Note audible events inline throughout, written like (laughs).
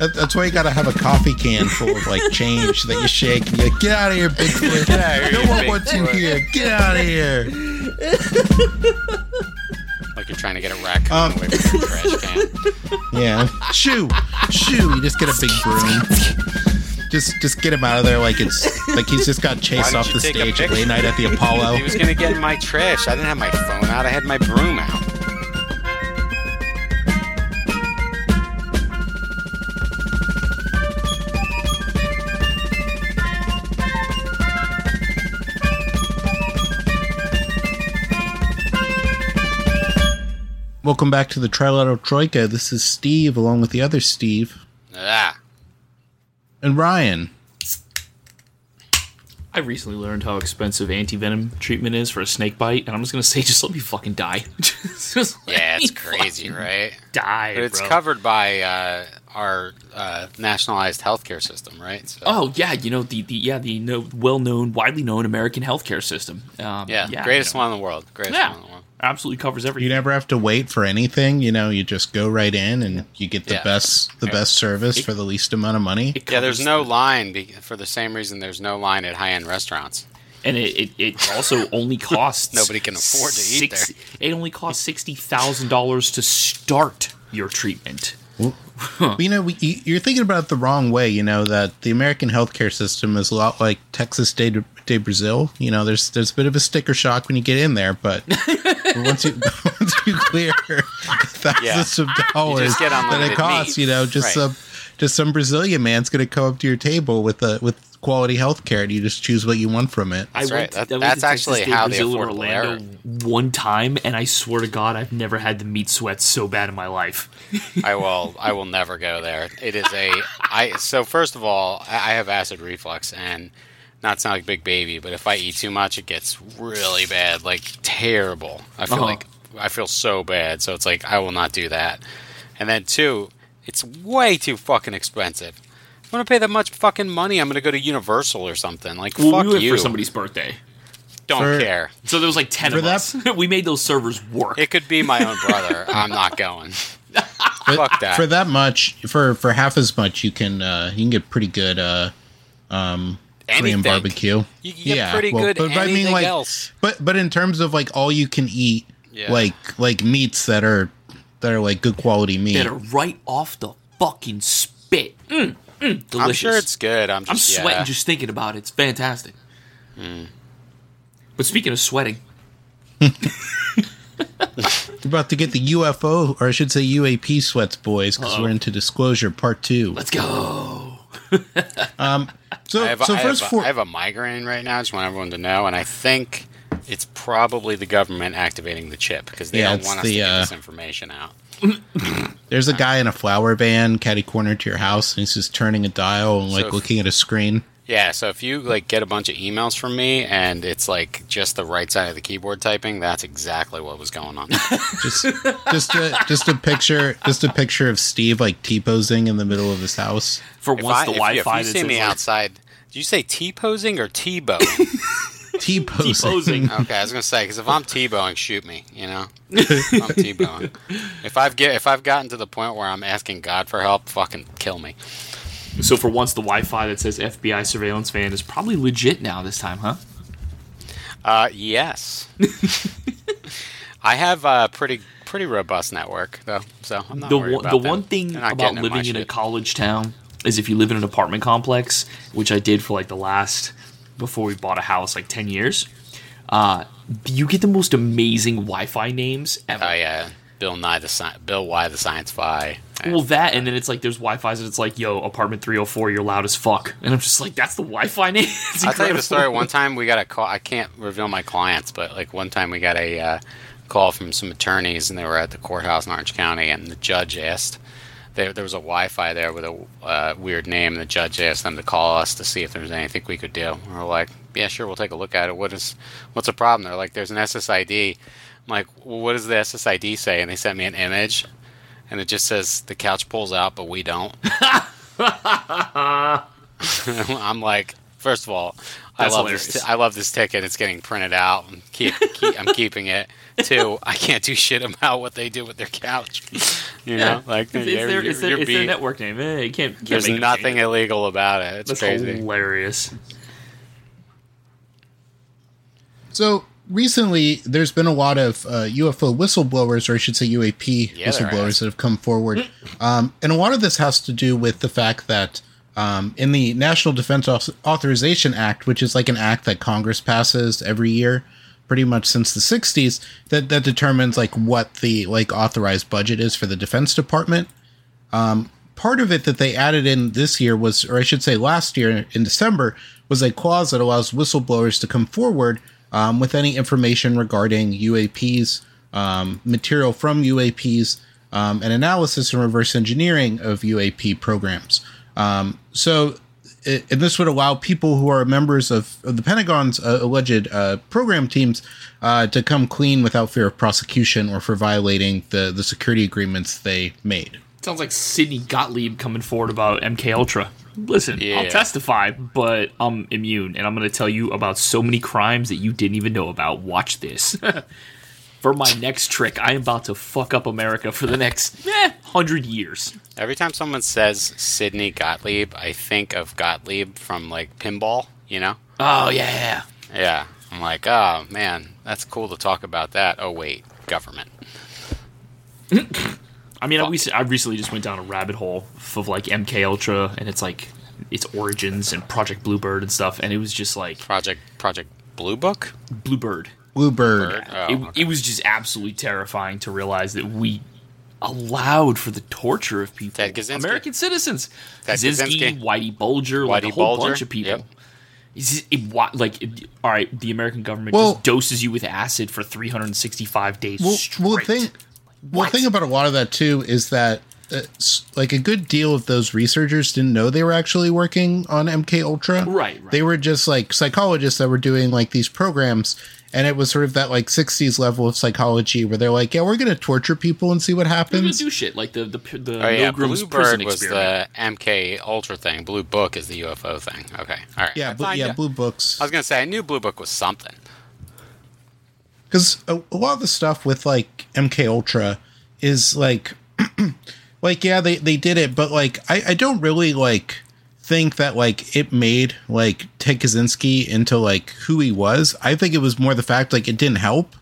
That, that's why you gotta have a coffee can full of like change that you shake and you're like, get out of here, Bigfoot. (laughs) Get out of here, no one wants you here. Get out of here. Like you're trying to get a raccoon Um, away from your trash can. Yeah. Shoo. Shoo. You just get a big broom. Just just get him out of there like it's like he's just got chased off the you take a stage at late night at the (laughs) Apollo. He was gonna get in my trash. I didn't have my phone out. I had my broom out. Welcome back to the Trilateral Troika. This is Steve along with the other Steve Ah, and Ryan. I recently learned how expensive anti-venom treatment is for a snake bite, and I'm just gonna say, (laughs) just let me fucking die. (laughs) Just yeah, it's crazy, right? Die, But it's bro. covered by uh, our uh, nationalized healthcare system, right? So, Oh yeah, you know the, the yeah the no, well-known, widely known American healthcare system. Um, yeah, yeah, greatest you know, one in the world. Greatest Yeah, one in the world. Absolutely covers everything. You never have to wait for anything. You know, you just go right in and you get the Yeah. best the Yeah. best service for the least amount of money. Yeah, there's no the- line be- for the same reason there's no line at high-end restaurants. and it, it, it also (laughs) only costs Nobody can afford to eat there. It only costs sixty thousand dollars to start your treatment. You know, we, you- you're thinking about it the wrong way. You know that the American healthcare system is a lot like Texas de, de Brazil. You know, there's there's a bit of a sticker shock when you get in there, but (laughs) once you (laughs) once you clear (laughs) thousands of dollars get that it costs, meat. you know, just Right. some just some Brazilian man's going to come up to your table with a with quality healthcare, and you just choose what you want from it. That's I right. went, That- I that's actually State, how the Brazil, and Affordable Orlando one time, and I swear to God, I've never had the meat sweat so bad in my life. (laughs) I will. I will never go there. It is a. I so first of all, I I have acid reflux, and not sound like big baby, but if I eat too much, it gets really bad, like terrible. I feel Uh-huh. like I feel so bad. So it's like I will not do that. And then two, it's way too fucking expensive. I'm gonna pay that much fucking money. I'm gonna go to Universal or something. Like Well, fuck we went you. for somebody's birthday, Don't For- care. so there was like ten For of that- us. (laughs) we made those servers work. It could be my own brother. (laughs) I'm not going. (laughs) But Fuck that. For that much, for for half as much, you can uh, you can get pretty good uh, um, Korean barbecue. You can get pretty well, good but, but I mean, like, else. But but in terms of like all you can eat, Yeah. like like meats that are that are like good quality meat. that are right off the fucking spit. Mm, mm, delicious. I'm sure it's good. I'm I'm sweating yeah. just thinking about it. It's fantastic. Hmm. But speaking of sweating, (laughs) We're about to get the UFO, or I should say UAP sweats, boys, because we're into disclosure part two. let's go. (laughs) So I have, so I first have, four. I have a migraine right now. I just want everyone to know, and I think it's probably the government activating the chip because they Yeah, don't want us the, to get uh, this information out. There's a guy in a flower van, catty corner to your house, and he's just turning a dial and like if- looking at a screen. Yeah, so if you like get a bunch of emails from me and it's like just the right side of the keyboard typing, that's exactly what was going on. (laughs) Just just a just a picture just a picture of Steve like T posing in the middle of his house. For if once, I, the if, Wi-Fi if you that see me like, outside, did you say T posing or T bow? (laughs) (laughs) T posing. Okay, I was gonna say because if I'm T-bowing, shoot me. You know, if I'm T-bowing. (laughs) If I've get if I've gotten to the point where I'm asking God for help, fucking kill me. So for once, the Wi-Fi that says FBI surveillance van is probably legit now. This time, huh? Uh, yes. I have a pretty pretty robust network though, so I'm not the worried one, about the them. one thing about getting at my living in a college town is if you live in an apartment complex, which I did for like the last before we bought a house, like ten years. Uh, you get the most amazing Wi-Fi names ever. Oh yeah, Bill Nye the Sci- Bill Y the Science Fi. Well, that and then it's like there's Wi-Fi's and it's like, yo, apartment 304, you're loud as fuck, and I'm just like, that's the Wi-Fi name. (laughs) I'll tell you the story. One time we got a call. I can't reveal my clients, but like one time we got a uh, call from some attorneys, and they were at the courthouse in Orange County, and the judge asked. There, there was a Wi-Fi there with a uh, weird name, and the judge asked them to call us to see if there was anything we could do. We we're like, "Yeah, sure, we'll take a look at it. What is, what's the problem?" They're like, "There's an SSID." I'm like, "Well, what does the SSID say?" And they sent me an image, and it just says the couch pulls out, but we don't. (laughs) (laughs) I'm like, first of all, I love hilarious. this. T- I love this ticket. It's getting printed out. Keep, keep, I'm keeping it. Two, I can't do shit about what they do with their couch. You know, like it's, it's you're- their, you're- it's, you're it's their network name. Eh, you can't, you can't There's make nothing change illegal about it. It's That's crazy. hilarious. So recently, there's been a lot of uh, UFO whistleblowers, or I should say UAP Yeah, whistleblowers, that have come forward. (laughs) Um, and a lot of this has to do with the fact that um, in the National Defense Auth- Authorization Act, which is like an act that Congress passes every year, pretty much since the 60s, that, that determines like what the like authorized budget is for the Defense Department part of it that they added in this year was, or I should say last year in December, was a clause that allows whistleblowers to come forward um, with any information regarding UAPs, um, material from UAPs, um, and analysis and reverse engineering of UAP programs. Um, so, and this would allow people who are members of, of the Pentagon's uh, alleged uh, program teams uh, to come clean without fear of prosecution or for violating the, the security agreements they made. Sounds like Sidney Gottlieb coming forward about MK Ultra. Listen, Yeah. I'll testify, but I'm immune, and I'm going to tell you about so many crimes that you didn't even know about. Watch this. (laughs) for my next trick, I am about to fuck up America for the next eh, hundred years. Every time someone says Sidney Gottlieb, I think of Gottlieb from like pinball. You know? Oh yeah, Yeah. I'm like, oh man, that's cool to talk about that. Oh wait, government. I mean, I, rec- I recently just went down a rabbit hole of like MK Ultra, and it's like its origins and Project Bluebird and stuff, and it was just like Project Project Blue Book. Bluebird. Bluebird. Bird? Oh, it, okay. it was just absolutely terrifying to realize that we allowed for the torture of people, Ted Kaczynski. American citizens, Ted Kaczynski, Kaczynski. Whitey Bulger, like a Whitey whole Bulger, bunch of people. yep. It's just- it, like, it- all right, the American government Well- just doses you with acid for 365 days Well, straight. well, thing, well, What? thing about a lot of that too is that s- like a good deal of those researchers didn't know they were actually working on MK Ultra. Right, right. They were just like psychologists that were doing like these programs, and it was sort of that like '60s level of psychology where they're like, "Yeah, we're gonna torture people and see what happens. We're gonna happens." do shit like the the the Oh yeah, Milgram's prison Bluebird was experiment. the MK Ultra thing. Blue Book is the UFO thing. Okay, all right. Yeah, bl- thought- yeah, blue books. I was gonna say I knew Blue Book was something. because a, a lot of the stuff with like MK Ultra is like, (clears throat) like yeah, they they did it, but like I I don't really like think that like it made like Ted Kaczynski into like who he was. I think it was more the fact like it didn't help,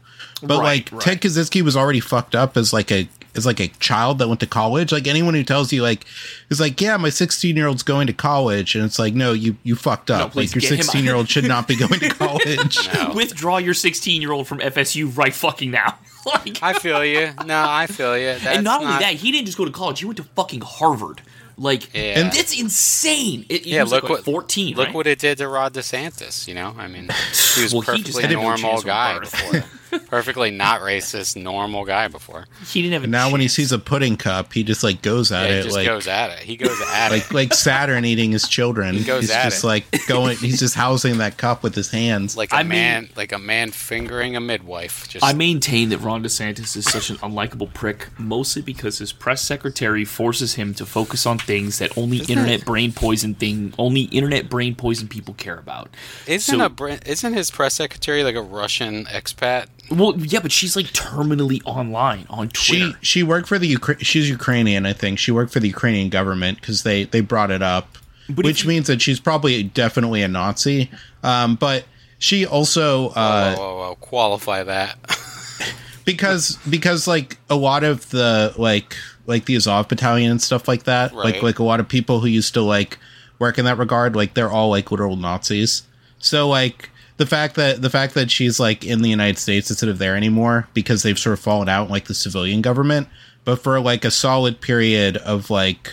but Right, like right. Ted Kaczynski was already fucked up as like a as like a child that went to college. Like anyone who tells you like is like yeah, my sixteen year old's going to college, and it's like no, you you fucked up. please like your get him out. sixteen year old should not be going to (laughs) college. No. Withdraw your 16 year old from FSU right fucking now. Like, I feel you. No, I feel you. That's (laughs) and not only not- that, he didn't just go to college; he went to fucking Harvard. Like, Yeah. And- it's insane. It, Yeah, was look like, what 14. Look right? what it did to Ron DeSantis. You know, I mean, he was (laughs) Well, he perfectly had normal guy before. Perfectly not racist, normal guy before. he didn't have. A And now when he sees a pudding cup, he just like goes at Yeah, he it just like goes at it. He goes at like it. like like Saturn eating his children. He goes he's at just it. like going. He's just housing that cup with his hands. Like (laughs) a I mean- man, like a man fingering a midwife. Just I maintain that Ron DeSantis is such an unlikable prick, mostly because his press secretary forces him to focus on things that only internet brain poison thing, only internet brain poison people care about. isn't so- a isn't his press secretary like a Russian expat? Well, yeah, but she's like terminally online on Twitter. she she worked for the Ukra- she's Ukrainian, I think. She worked for the Ukrainian government because they they brought it up, But which you- means that she's probably definitely a Nazi. Um, but she also uh, whoa, whoa, whoa, qualify that. (laughs) because because like a lot of the like like the Azov battalion and stuff like that, like like a lot of people who used to like work in that regard, like they're all like literal Nazis. So like the fact that the fact that she's like in the United States instead of there anymore because they've sort of fallen out like the civilian government, but for like a solid period of like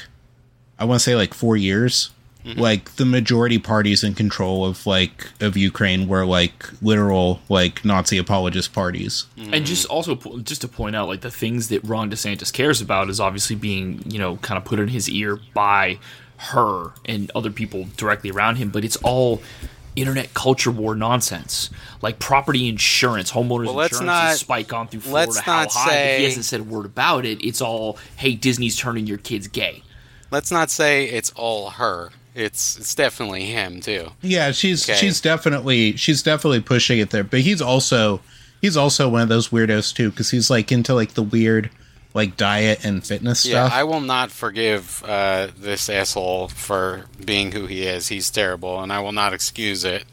I want to say like 4 years, mm-hmm. like the majority parties in control of like of Ukraine were like literal like Nazi apologist parties. And just also just to point out, like the things that Ron DeSantis cares about is obviously being, you know, kind of put in his ear by her and other people directly around him. But it's all internet culture war nonsense, like property insurance, homeowners Well, let's insurance not- has spike gone through Florida. let's how not high? But he hasn't said a word about it. It's all, hey, Disney's turning your kids gay. Let's not say it's all her it's it's definitely him too. Yeah, she's Okay. she's definitely she's definitely pushing it there. But he's also he's also one of those weirdos too because he's like into like the weird like diet and fitness Yeah, stuff. I will not forgive uh, this asshole for being who he is. He's terrible, and I will not excuse it.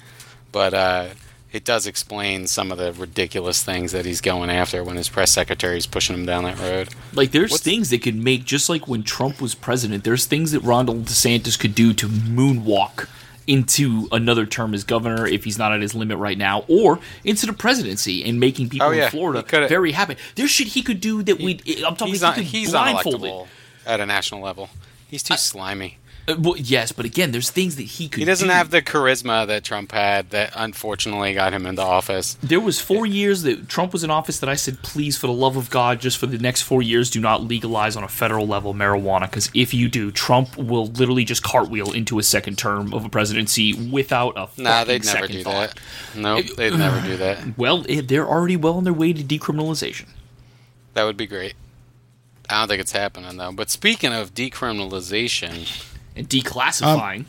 But uh, it does explain some of the ridiculous things that he's going after when his press secretary is pushing him down that road. Like there's What's- things that could make just like when Trump was president. There's things that Ronald DeSantis could do to moonwalk into another term as governor if he's not at his limit right now, or into the presidency and making people Oh, yeah, in Florida very happy. There's shit he could do that we. I'm talking. He's he not. He's blindfold it. unelectable at a national level. He's too slimy. Uh, well, yes, but again, there's things that he could. He doesn't do. have the charisma that Trump had. That unfortunately got him into office. There was four years that Trump was in office that I said, please, for the love of God, just for the next four years, do not legalize on a federal level marijuana. Because if you do, Trump will literally just cartwheel into a second term of a presidency without a Nah, they'd never do thought. that. Nope, they'd never do that. (sighs) Well, eh, they're already well on their way to decriminalization. That would be great. I don't think it's happening though. But speaking of decriminalization, And declassifying.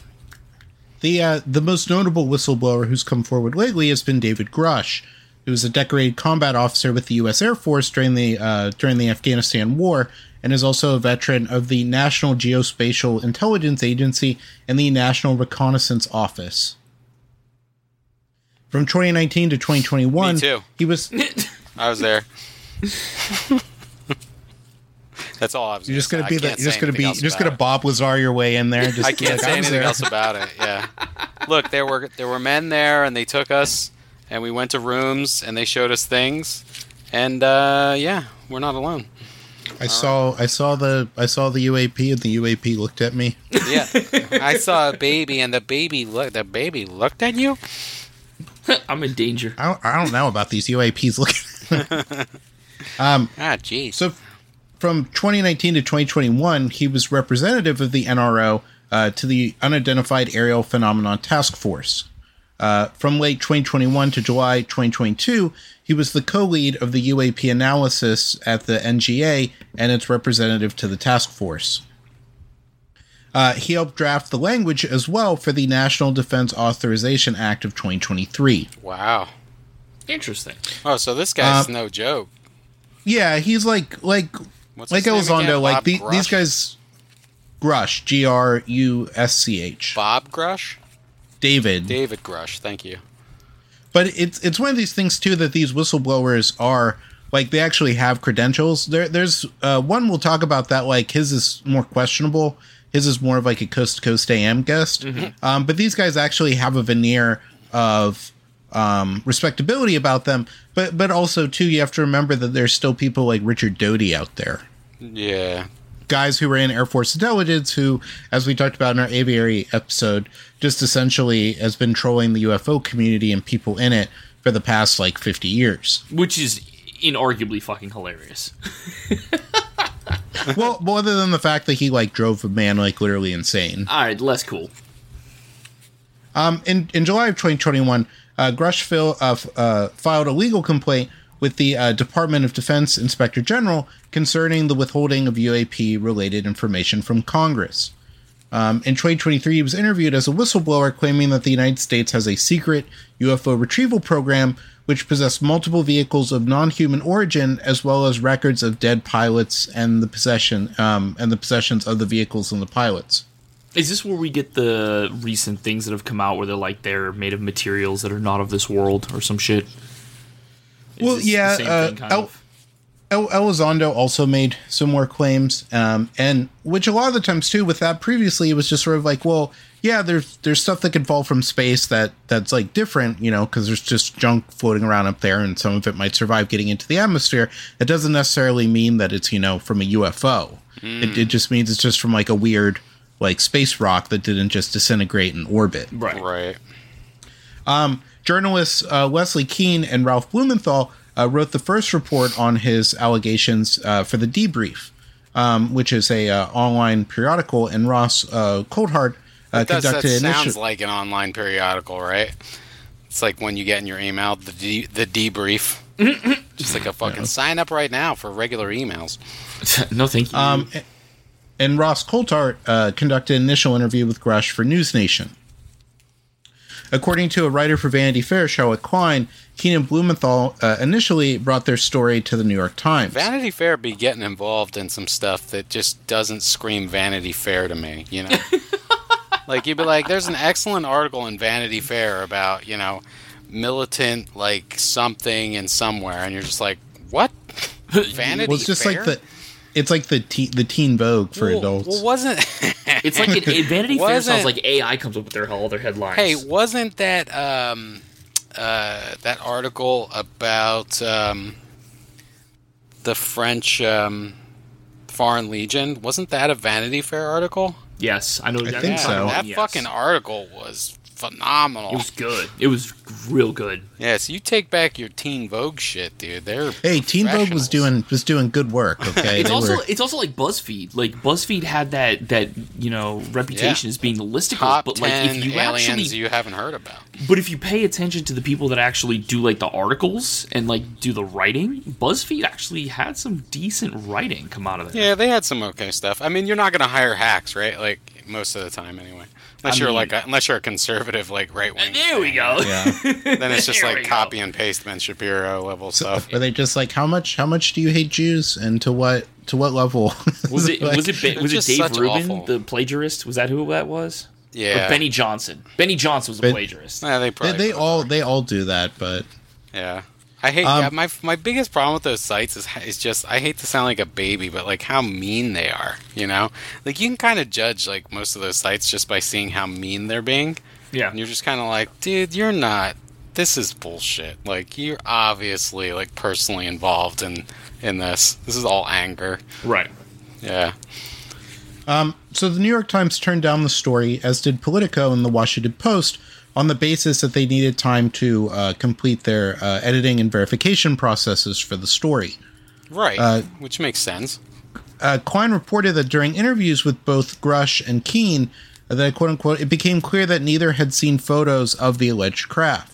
The uh, the most notable whistleblower who's come forward lately has been David Grush, who was a decorated combat officer with the U.S. Air Force during the uh, during the Afghanistan War, and is also a veteran of the National Geospatial Intelligence Agency and the National Reconnaissance Office. From 2019 to 2021, Me too. he was (laughs) I was there. (laughs) That's all I was. you're just gonna say. be I the, you're just gonna be you're just gonna Bob Lazar your way in there. it. Just I can't like, say anything there. else about it. Yeah. Look, there were there were men there, and they took us, and we went to rooms, and they showed us things, and uh, yeah, we're not alone. I saw I saw the I saw the UAP and the UAP looked at me. Yeah, (laughs) I saw a baby, and the baby look the baby looked at you. (laughs) I'm in danger. I don't, I don't know about these UAPs looking. (laughs) Ah, jeez. so, from 2019 to 2021, he was representative of the NRO uh, to the Unidentified Aerial Phenomenon Task Force. Uh, from late 2021 to July 2022, he was the co-lead of the UAP analysis at the NGA and its representative to the task force. Uh, he helped draft the language as well for the National Defense Authorization Act of 2023. Wow. Interesting. Oh, so this guy's Um, no joke. Yeah, he's like like What's name Elizondo. Like the, these guys, Grush, G R U S C H, Bob Grush, David. David Grush. Thank you. But it's it's one of these things too that these whistleblowers are like they actually have credentials. There there's uh, one we'll talk about that like his is more questionable. His is more of like a coast to coast AM guest. Um, but these guys actually have a veneer of um, respectability about them. But but also too, you have to remember that there's still people like Richard Doty out there. Yeah. guys who were in Air Force intelligence who, as we talked about in our aviary episode, just essentially has been trolling the UFO community and people in it for the past like 50 years. Which is inarguably fucking hilarious. (laughs) well, well, other than the fact that he like drove a man like literally insane. All right, less cool. Um, in in July of 2021, uh, Grushville uh, f- uh, filed a legal complaint with the uh, Department of Defense Inspector General concerning the withholding of UAP related information from Congress. Um, in 2023, he was interviewed as a whistleblower, claiming that the United States has a secret UFO retrieval program which possessed multiple vehicles of non-human origin, as well as records of dead pilots and the possession um, and the possessions of the vehicles and the pilots. Is this where we get the recent things that have come out where they're like they're made of materials that are not of this world or some shit? Is Well, yeah, uh, thing, El- El- Elizondo also made similar claims, um, and which a lot of the times too, with that previously, it was just sort of like, well, yeah, there's there's stuff that can fall from space that that's like different, you know, because there's just junk floating around up there, and some of it might survive getting into the atmosphere. It doesn't necessarily mean that it's you know from a UFO. It, it just means it's just from like a weird like space rock that didn't just disintegrate in orbit. Right. Right. Journalists uh, Leslie Kean and Ralph Blumenthal uh, wrote the first report on his allegations uh, for the Debrief, um, which is a uh, online periodical, and Ross uh, Coulthart uh, Does, that conducted sounds initial. like an online periodical, right? It's like when you get in your email the de- the debrief. (laughs) Just like a fucking sign up right now for regular emails. (laughs) no, thank you. Um, and Ross Coulthart uh, conducted an initial interview with Grush for News Nation. According to a writer for Vanity Fair, Charlotte Klein, Kean and Blumenthal uh, initially brought their story to the New York Times. Vanity Fair be getting involved in some stuff that just doesn't scream Vanity Fair to me, you know? (laughs) like, you'd be like, there's an excellent article in Vanity Fair about, you know, militant, like, something and somewhere, and you're just like, what? (laughs) Vanity well, it's just Fair? like the, it's like the te- the Teen Vogue for well, adults. Well, wasn't (laughs) It's like an, a (laughs) Vanity Fair sounds like AI comes up with their all their headlines. Hey, wasn't that um, uh, that article about um, the French um, Foreign Legion? Wasn't that a Vanity Fair article? yes, I know. I exactly think what so. you're talking That yes. fucking article was phenomenal. It was good. It was real good. yeah, so you take back your Teen Vogue shit, dude. They're hey, Teen Vogue was doing was doing good work. (laughs) Okay, It's They also were- it's also like BuzzFeed. Like BuzzFeed had that that you know reputation Yeah. as being the listicles, top but like ten if you aliens actually you haven't heard about. But if you pay attention to the people that actually do like the articles and like do the writing, BuzzFeed actually had some decent writing come out of there. Yeah, they had some okay stuff. I mean, you're not going to hire hacks, right? Like most of the time, anyway. Unless I you're mean- like a, unless you're a conservative, like right wing. There we go. yeah. (laughs) Then it's just There we like go. copy and paste Ben Shapiro level stuff. Were they just like how much how much do you hate Jews and to what to what level? (laughs) Was it Like- was it Ba- was it Dave Rubin, awful- the plagiarist? Was that who that was? Yeah, Or Benny Johnson. Benny Johnson was a Ben- plagiarist. Yeah, they they, probably they both all they all do that, but Yeah, I hate Um, yeah, my my biggest problem with those sites is is just I hate to sound like a baby, but like how mean they are. You know, like you can kind of judge like most of those sites just by seeing how mean they're being, Yeah. and you're just kind of like, dude, you're not. This is bullshit. Like you're obviously like personally involved in in this. This is all anger. Right. Yeah. Um, so the New York Times turned down the story, as did Politico and the Washington Post, on the basis that they needed time to uh, complete their uh, editing and verification processes for the story. Right. Uh, Which makes sense. Uh, Klein reported that during interviews with both Grush and Kean, uh, that quote unquote, it became clear that neither had seen photos of the alleged craft.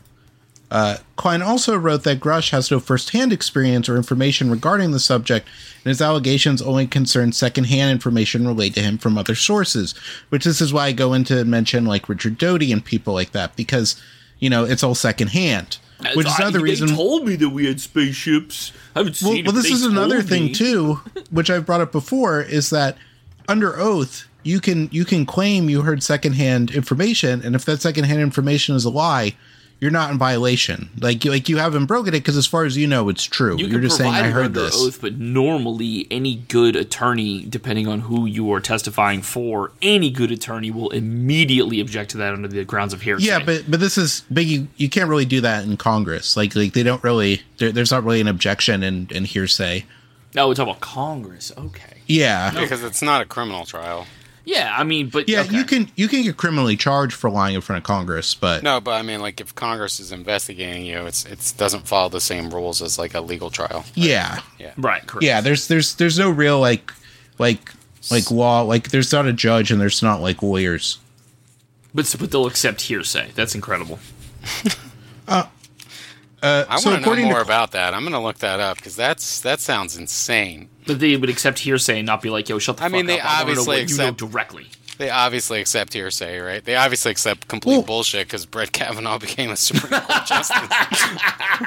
Uh, Klein also wrote that Grush has no firsthand experience or information regarding the subject, and his allegations only concern secondhand information relayed to him from other sources. Which this is why I go into mention like Richard Doty and people like that because you know it's all secondhand. Which is I- another they reason. told me that we had spaceships. I haven't well, seen. well this is another thing me. too, which I've brought up before, is that under oath you can you can claim you heard secondhand information, and if that secondhand information is a lie, you're not in violation. Like you, like you haven't broken it because, as far as you know, it's true. You are just saying I heard this. oath, but normally any good attorney, depending on who you are testifying for, any good attorney will immediately object to that under the grounds of hearsay. Yeah, but but this is but you you can't really do that in Congress. Like like they don't really there's not really an objection in in hearsay. no, we're talking about Congress. Okay. Yeah. Because it's not a criminal trial. Yeah, I mean, but Yeah, okay. you can you can get criminally charged for lying in front of Congress, but No, but I mean, like, if Congress is investigating you, it's it doesn't follow the same rules as like a legal trial. yeah, Yeah. right. Correct. yeah there's there's there's no real like like like law like there's not a judge and there's not like lawyers but but they'll accept hearsay. That's incredible. uh Uh, I so want to know according more to about that. I'm gonna look that up because that's that sounds insane. But they would accept hearsay and not be like, "Yo, shut the I fuck mean, they up." I wanna know obviously what you know accept- directly. They obviously accept hearsay, right? They obviously accept complete Well- bullshit because Brett Kavanaugh (laughs) became a Supreme Court justice.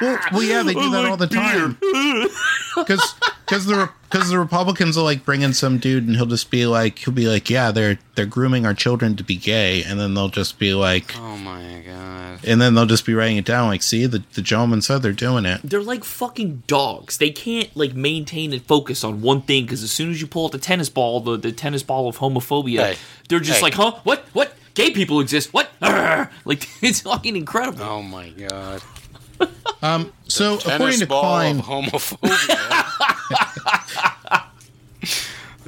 well, well yeah they do oh, that all the time (laughs) because because the because the republicans will like bring in some dude and he'll just be like he'll be like yeah they're they're grooming our children to be gay and then they'll just be like oh my god! and then they'll just be writing it down like see the, the gentleman said they're doing it They're like fucking dogs. They can't like maintain and focus on one thing because as soon as you pull out the tennis ball, the, the tennis ball of homophobia, Hey. they're just Hey. like, "Huh? What? What? Gay people exist? What?" Arrgh. (laughs) Like (laughs) it's fucking incredible. Oh my god! (laughs) um so according to ball klein of homophobia.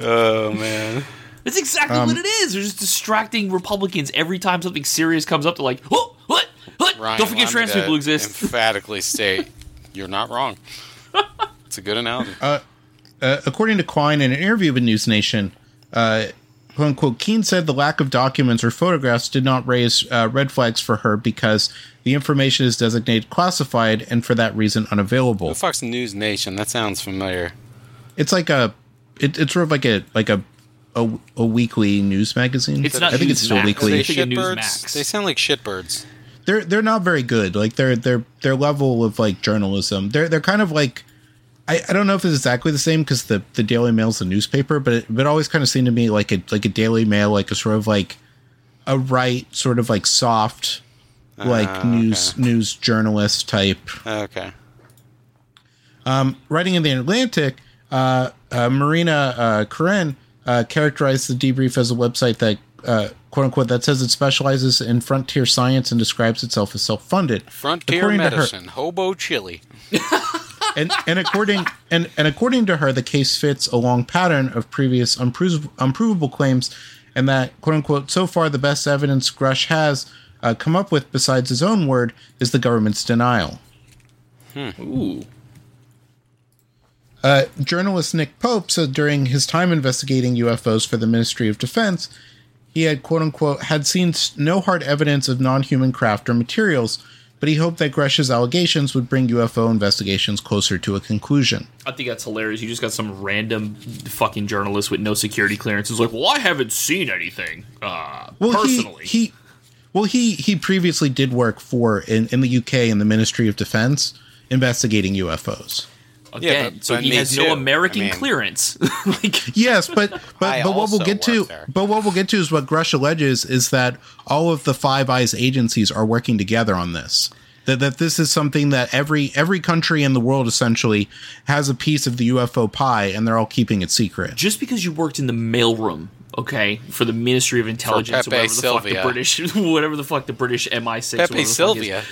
(laughs) oh man! That's exactly Um, what it is. They're just distracting Republicans every time something serious comes up. They're like, "Oh, what? What? Ryan, Don't forget trans people exist." Emphatically (laughs) state you're not wrong. It's a good analogy. uh, according to Klein in an interview with News Nation, uh, quote unquote, Kean said the lack of documents or photographs did not raise uh, red flags for her because the information is designated classified and for that reason unavailable. Fox News Nation? That sounds familiar. It's like a, it, it's sort of like a like a a, a weekly news magazine. It's not I think it's still Newsmax. weekly. Are they I think of shitbirds? They sound like shitbirds. they're they're not very good. Like their their their level of like journalism. They're they're kind of like I, I don't know if it's exactly the same because the the Daily Mail's a newspaper, but it, but it always kind of seemed to me like a like a Daily Mail, like a sort of like a right sort of like soft like Ah, news okay. news journalist type. Okay. Writing in the Atlantic, uh, uh, Marina uh, Koren uh, characterized the debrief as a website that. Uh, "quote unquote" that says it specializes in frontier science and describes itself as self-funded. Frontier According to her- medicine, hobo chili. (laughs) and and according and and according to her, the case fits a long pattern of previous unpro- unprovable claims, and that quote unquote so far the best evidence Grush has uh, come up with, besides his own word, is the government's denial. Ooh. Uh, journalist Nick Pope said during his time investigating UFOs for the Ministry of Defense, he had quote unquote had seen no hard evidence of non-human craft or materials, but he hoped that Grush's allegations would bring UFO investigations closer to a conclusion. I think that's hilarious. You just got some random fucking journalist with no security clearance who's like, "Well, I haven't seen anything uh, well, personally." He, he well he he previously did work for in, in the UK in the Ministry of Defense investigating UFOs. Again, but- so but he me has too. no American I mean- clearance. (laughs) like, Yes, (laughs) but but, but what we'll get to there. but what we'll get to is what Grush alleges is that all of the Five Eyes agencies are working together on this. That that this is something that every every country in the world essentially has a piece of the UFO pie and they're all keeping it secret. just because you worked in the mailroom, okay, for the Ministry of Intelligence or (laughs) whatever the fuck the British, whatever the fuck the British MI6, Pepe whatever the fuck is. Sylvia.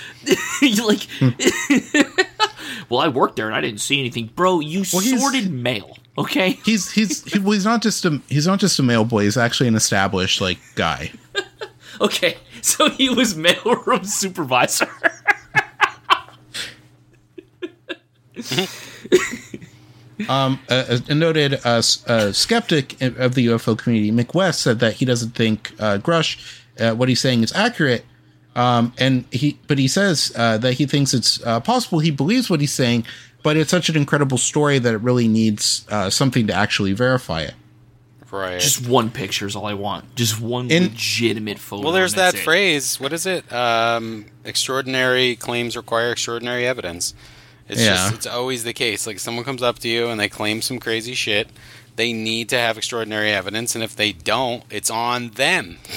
like, (laughs) well, I worked there and I didn't see anything, bro. You he's- sorted mail, okay? (laughs) He's he's he, well, he's not just a he's not just a mail boy. He's actually an established like guy. (laughs) Okay, so he was mailroom supervisor. a, a- a noted uh, s- uh, skeptic of the UFO community, Mick West, said that he doesn't think uh, Grush, uh, what he's saying is accurate. Um, and he, but he says uh, that he thinks it's uh, possible. He believes what he's saying, but it's such an incredible story that it really needs uh, something to actually verify it. Right. Just one picture is all I want. Just one In- legitimate photo. well, there's that it. phrase. What is it? Um, extraordinary claims require extraordinary evidence. It's Yeah. just it's always the case. Like someone comes up to you and they claim some crazy shit. They need to have extraordinary evidence, and if they don't, it's on them. (laughs)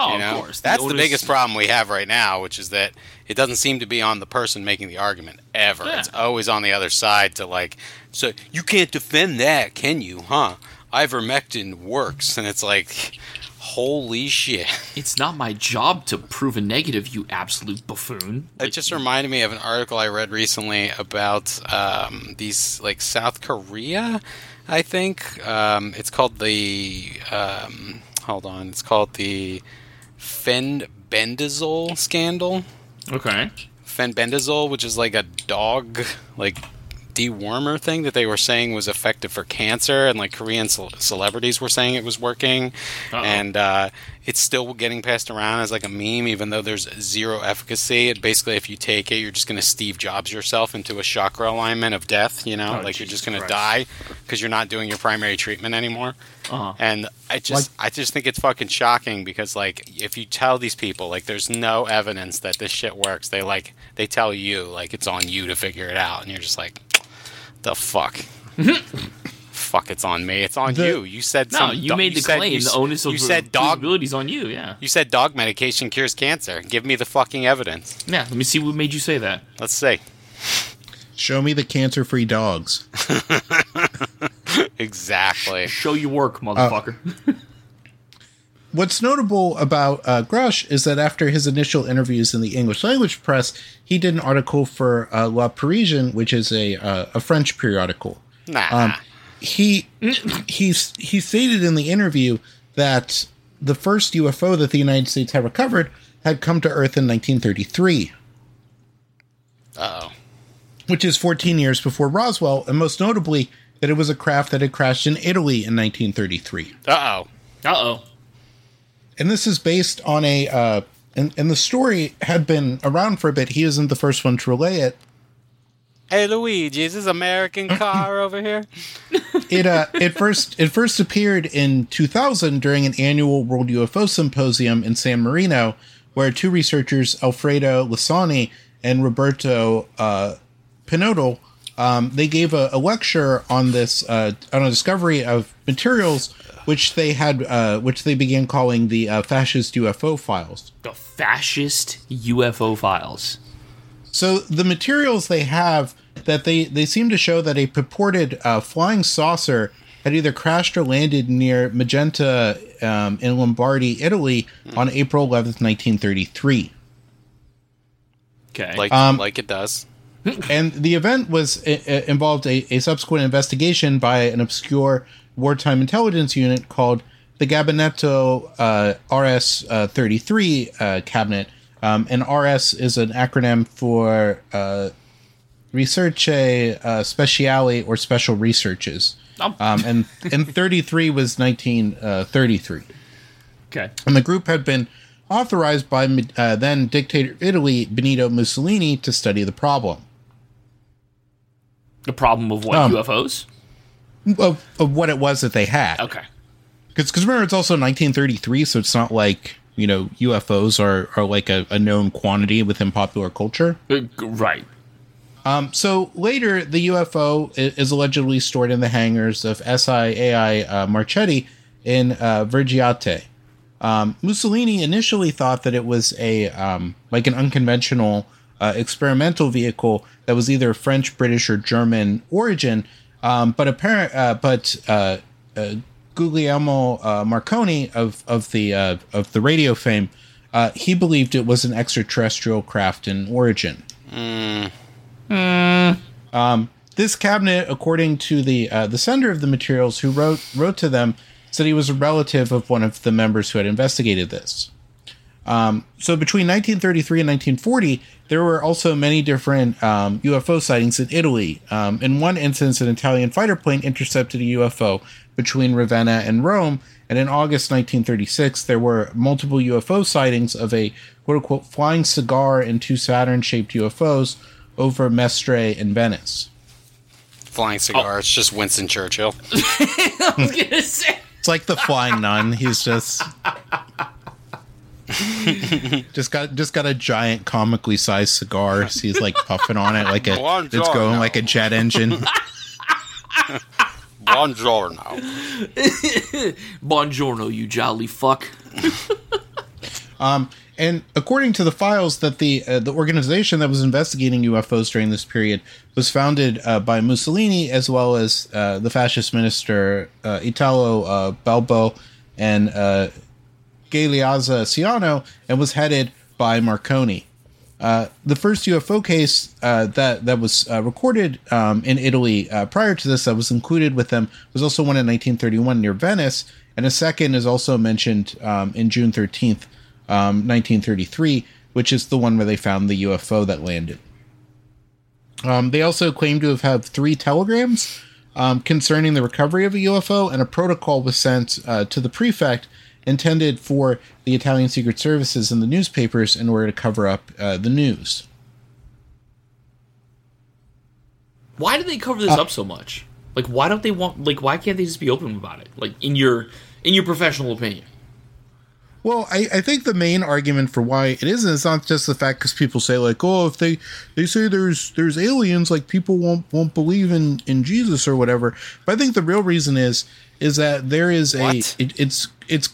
Oh, you know? of course. That's the, biggest problem we have right now, which is that it doesn't seem to be on the person making the argument ever. Yeah. It's always on the other side to like, so you can't defend that, can you? Huh? Ivermectin works, and it's like, holy shit! It's not my job to prove a negative, you absolute buffoon. It just reminded me of an article I read recently about um, these like South Korea. I think um, it's called the. Um, hold on, it's called the Fenbendazole scandal. Okay. Fenbendazole, which is like a dog like dewormer thing that they were saying was effective for cancer, and like Korean ce- celebrities were saying it was working, Uh-oh. and uh, it's still getting passed around as like a meme, even though there's zero efficacy. It basically, if you take it, you're just going to Steve Jobs yourself into a chakra alignment of death. You know, Oh, like you're just going to die because you're not doing your primary treatment anymore. Uh-huh. And I just I just think it's fucking shocking because like if you tell these people like there's no evidence that this shit works, they like they tell you like it's on you to figure it out and you're just like the fuck. (laughs) fuck it's on me. It's on The- you. You said No, some you do- made the said- claim. you the s- onus of You said dog abilities on you. Yeah. you said dog medication cures cancer. Give me the fucking evidence. Yeah. Let me see what made you say that. Let's see. Show me the cancer-free dogs. (laughs) Exactly. Show your work, motherfucker. Uh, What's notable about uh, Grush is that after his initial interviews in the English language press, he did an article for uh, La Parisienne, which is a uh, a French periodical. Nah. Um, he he's he stated in the interview that the first UFO that the United States had recovered had come to Earth in 1933, Uh-oh. which is 14 years before Roswell, and most notably that it was a craft that had crashed in Italy in 1933. Uh-oh. Uh oh. And this is based on a uh and, and the story had been around for a bit he isn't the first one to relay it Hey Luigi, is this American (clears throat) car over here? it uh it first it first appeared in 2000 during an annual World UFO Symposium in San Marino, where two researchers, Alfredo Lissoni and Roberto uh, um, they gave a, a lecture on this uh, on a discovery of materials which they had uh, which they began calling the uh, fascist UFO files. The fascist UFO files. So the materials they have that they they seem to show that a purported uh, flying saucer had either crashed or landed near Magenta um, in Lombardy, Italy, on April eleventh, nineteen thirty three. Okay. Like Um, like it does. And the event was uh, uh, involved a, a subsequent investigation by an obscure wartime intelligence unit called the Gabinetto uh, RS uh, 33 uh, cabinet. Um, and RS is an acronym for uh, Researche uh, Speciale or Special Researches. Oh. Um, and and 33 was 1933 okay. and the group had been authorized by uh, then dictator of Italy Benito Mussolini to study the problem The problem of what Um, UFOs? of, of what it was that they had. Okay. Because remember, it's also 1933, so it's not like you know UFOs are are like a, a known quantity within popular culture. Uh, Right. Um, so later, the UFO is allegedly stored in the hangars of SIAI uh, Marchetti in uh, Vergiate. Um, Mussolini initially thought that it was a um, like an unconventional uh, experimental vehicle that was either French, British, or German origin. Um, but apparent, uh, but uh, uh, Guglielmo uh, Marconi of of the uh, of the radio fame, uh, he believed it was an extraterrestrial craft in origin. This cabinet, according to the uh, the sender of the materials, who wrote wrote to them, said he was a relative of one of the members who had investigated this. Um, so between 1933 and 1940, there were also many different um, UFO sightings in Italy. Um, in one instance, an Italian fighter plane intercepted a UFO between Ravenna and Rome. And in August 1936, there were multiple UFO sightings of a quote unquote flying cigar and two Saturn shaped UFOs over Mestre in Venice. Flying cigar. It's just Winston Churchill. (laughs) I was gonna say. It's like the flying nun. He's just (laughs) just got just got a giant comically sized cigar. So he's like puffing on it like a Buongiorno. it's going like a jet engine. (laughs) Buongiorno. (laughs) Buongiorno, you jolly fuck. um And according to the files, that the uh, the organization that was investigating UFOs during this period was founded uh, by Mussolini as well as uh, the fascist minister uh, Italo uh, Balbo and uh, Galeazzo Ciano, and was headed by Marconi. Uh, the first UFO case uh, that that was uh, recorded um, in Italy uh, prior to this that was included with them was also one in 1931 near Venice, and a second is also mentioned um, in June 13th, um, 1933, which is the one where they found the UFO that landed. Um, they also claim to have had three telegrams um, concerning the recovery of a UFO, and a protocol was sent uh, to the prefect intended for the Italian Secret Services and the newspapers in order to cover up uh, the news. Why do they cover this up so much? Like, why don't they want? Like, why can't they just be open about it? Like, in your in your professional opinion. Well, I, I think the main argument for why it isn't is not just the fact because people say like, oh, if they they say there's there's aliens, like people won't won't believe in in Jesus or whatever. But I think the real reason is is that there is a it, it's it's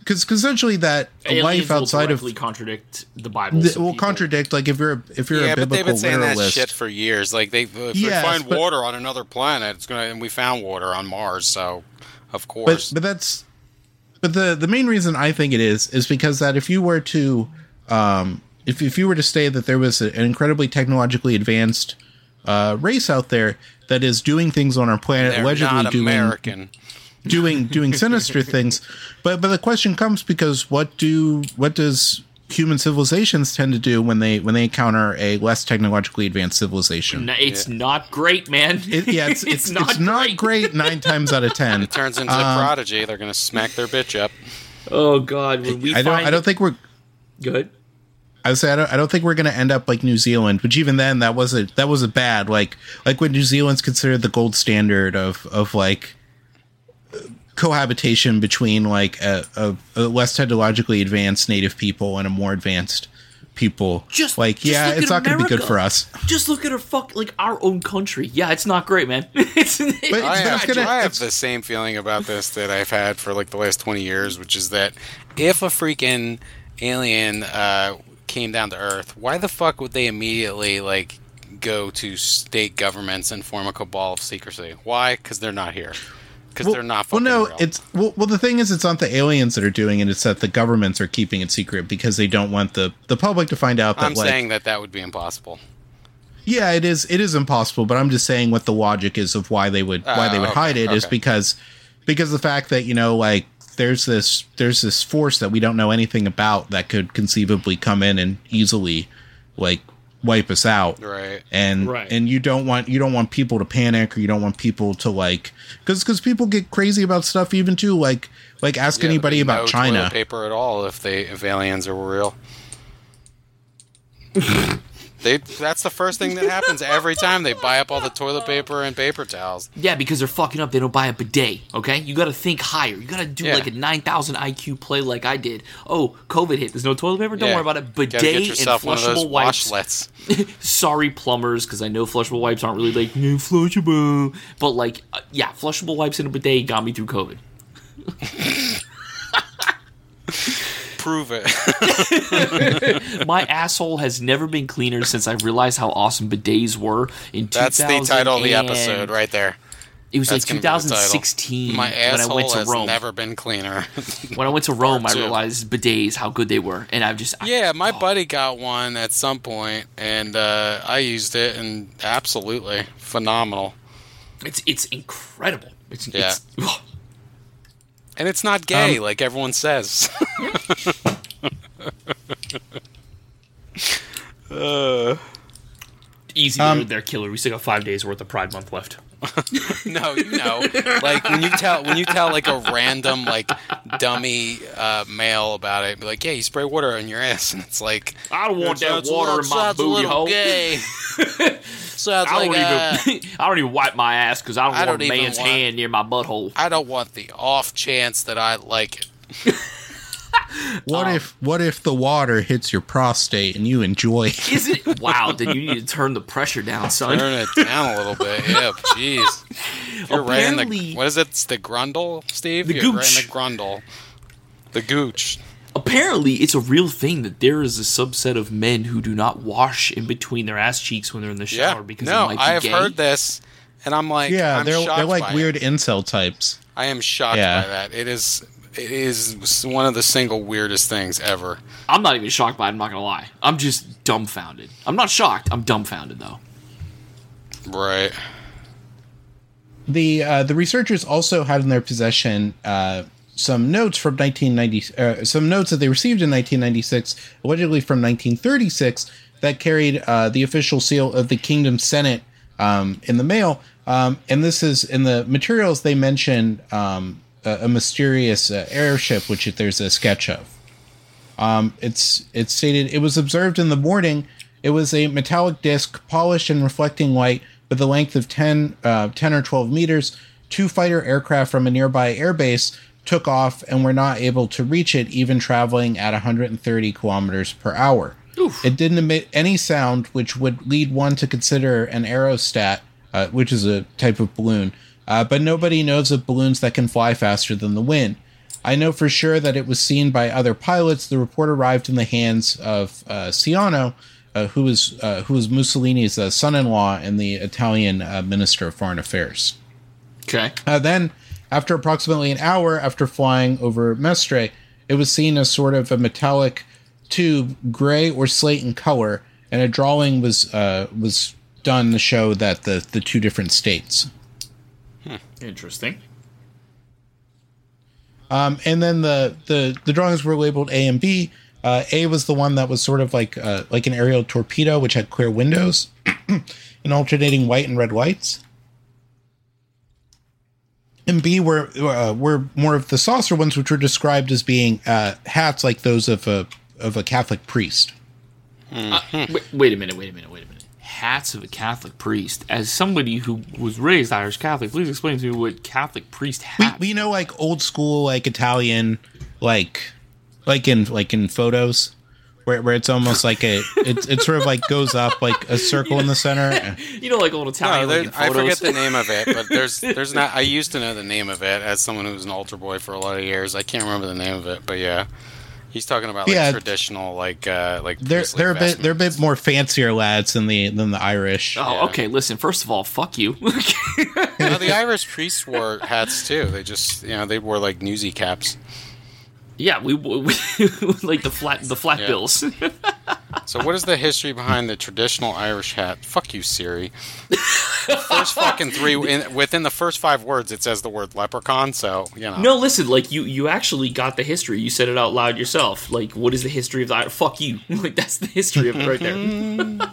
because essentially that Aliens life outside will of directly contradict the Bible. th- will contradict like if you're a, if you're Yeah, a but they've biblical been saying that literalist. shit for years. Like they, if Yes, they find but- water on another planet, it's gonna. And we found water on Mars, so of but course. but that's but the the main reason I think it is is because that if you were to um if if you were to say that there was a, an incredibly technologically advanced uh, race out there that is doing things on our planet They're allegedly not doing American. Doing doing sinister things but but the question comes because what do what does human civilizations tend to do when they when they encounter a less technologically advanced civilization No, it's not great, man. it, yeah it's it's, (laughs) it's not, great nine (laughs) times out of ten It Turns into Um, the prodigy. They're gonna smack their bitch up. Oh God, when we i don't i don't think we're good. I say I don't, I don't think we're going to end up like New Zealand, which even then that wasn't that wasn't bad. Like like when New Zealand's considered the gold standard of of like cohabitation between like a, a, a less technologically advanced native people and a more advanced people. Just like just yeah, look it's at not going to be good for us. Just look at our fuck like our own country. Yeah, it's not great, man. (laughs) it's, But- I, have, gonna- I have the same feeling about this that I've had for like the last 20 years, which is that if a freaking alien uh, came down to Earth, why the fuck would they immediately like go to state governments and form a cabal of secrecy? Why? Because they're not here. Because they're not well, no, real. it's well, well. The thing is, it's not the aliens that are doing it; it's that the governments are keeping it secret because they don't want the the public to find out that. I'm like, saying that that would be impossible. yeah, it is. It is impossible, but I'm just saying what the logic is of why they would why Oh, they would ah, okay, hide it is okay. because because the fact that you know like there's this there's this force that we don't know anything about that could conceivably come in and easily like wipe us out Right. and Right. and you don't want you don't want people to panic or you don't want people to like because because people get crazy about stuff even too like like ask Yeah, anybody about no China paper at all if they if aliens are real. (laughs) they that's the first thing that happens every time they buy up all the toilet paper and paper towels. yeah, because they're fucking up. They don't buy a bidet. Okay, you got to think higher. You got to do Yeah. like a nine thousand IQ play, like I did. Oh, COVID hit. There's no toilet paper. Don't Yeah. worry about it. Gotta Bidet get and yourself one of those flushable wipes. washlets. (laughs) Sorry, plumbers, because I know flushable wipes aren't really like flushable, but like uh, yeah, flushable wipes and a bidet got me through COVID. (laughs) Prove it. (laughs) My asshole has never been cleaner since I realized how awesome bidets were in That's the title of the episode right there. It was That's like gonna be the title. 2016 My when I went to has Rome. never been cleaner. (laughs) when I went to Rome, I realized bidets how good they were, and I've just I- yeah, my oh, buddy got one at some point, and uh, I used it, and absolutely phenomenal. It's it's incredible. It's, Yeah. it's And it's not gay Um, like everyone says. (laughs) uh, easy Um, there, there, killer. We still got five days worth of Pride Month left. (laughs) no, you know, like when you tell when you tell like a random like dummy uh, male about it, be like, "Yeah, you spray water on your ass," (laughs) and it's like, I don't want that "Sounds a water little- in my a booty little hole. Gay. (laughs) sounds I like don't uh, even I don't even wipe my ass because I don't I want don't a man's want- hand near my butthole. I don't want the off chance that I like it. What Um, if what if the water hits your prostate and you enjoy it? Is it (laughs) wow? Then you need to turn the pressure down, son. Turn it down a little bit. (laughs) Yeah, jeez. If You're right in the Apparently- what is it? It's the grundle, Steve. The You're right gooch. in the grundle. The gooch. Apparently, it's a real thing that there is a subset of men who do not wash in between their ass cheeks when they're in the shower Yeah. because no, it might be I have gay. heard this, and I'm like, yeah, I'm they're shocked they're like by weird It. incel types. I am shocked Yeah. by that. It is. It is one of the single weirdest things ever. I'm not even shocked by it. I'm not gonna lie. I'm just dumbfounded. I'm not shocked. I'm dumbfounded though. Right. The uh, the researchers also had in their possession uh, some notes from 1990, uh, some notes that they received in 1996, allegedly from 1936, that carried uh, the official seal of the Kingdom Senate um, in the mail. Um, and this is in the materials they mention um, a, mysterious uh, airship, which there's a sketch of. Um, it's it's stated it was observed in the morning. It was a metallic disc, polished and reflecting light, with a length of 10, uh, 10 or 12 meters. Two fighter aircraft from a nearby airbase took off and were not able to reach it, even traveling at 130 kilometers per hour. It didn't emit any sound, which would lead one to consider an aerostat, uh, which is a type of balloon. Uh, but nobody knows of balloons that can fly faster than the wind. I know for sure that it was seen by other pilots. The report arrived in the hands of uh, Ciano, uh, who was uh, who was Mussolini's uh, son-in-law and the Italian uh, Minister of Foreign Affairs. Okay. Uh, then, after approximately an hour after flying over Mestre, it was seen as sort of a metallic tube, gray or slate in color, and a drawing was uh, was done to show that the the two different states. Interesting. Um, and then the, the the drawings were labeled A and B. Uh, A was the one that was sort of like uh, like an aerial torpedo, which had clear windows (clears throat) and alternating white and red lights. And B were uh, were more of the saucer ones, which were described as being uh, hats like those of a of a Catholic priest. Uh, wait, wait a minute, wait a minute, wait a minute. Hats of a Catholic priest. As somebody who was raised Irish Catholic, please explain to me what Catholic priest We, hat. we know like old school like Italian like like in like in photos where, where it's almost like a it's it sort of like goes up like a circle in the center. you know, like old No, Italian. there- like in I forget the name of it, but there's (laughs) there's not. I used to know the name of it as someone who was an altar boy for a lot of years. I can't remember the name of it, but yeah, he's talking about like Yeah. traditional like uh like They're priestly they're a bit they're a bit more fancier lads than the than the Irish. Oh, Yeah. okay. Listen, first of all, fuck you. (laughs) No, the Irish priests wore hats too. They just you know they wore like newsy caps. Yeah, we, we (laughs) like the flat the flat Yeah. bills. (laughs) So what is the history behind the traditional Irish hat? Fuck you, Siri. First fucking three (laughs) in, within the first five words, it says the word leprechaun. So you know. no, listen, like you you actually got the history. You said it out loud yourself. Like, what is the history of the? Fuck you. Like that's the history of it right there.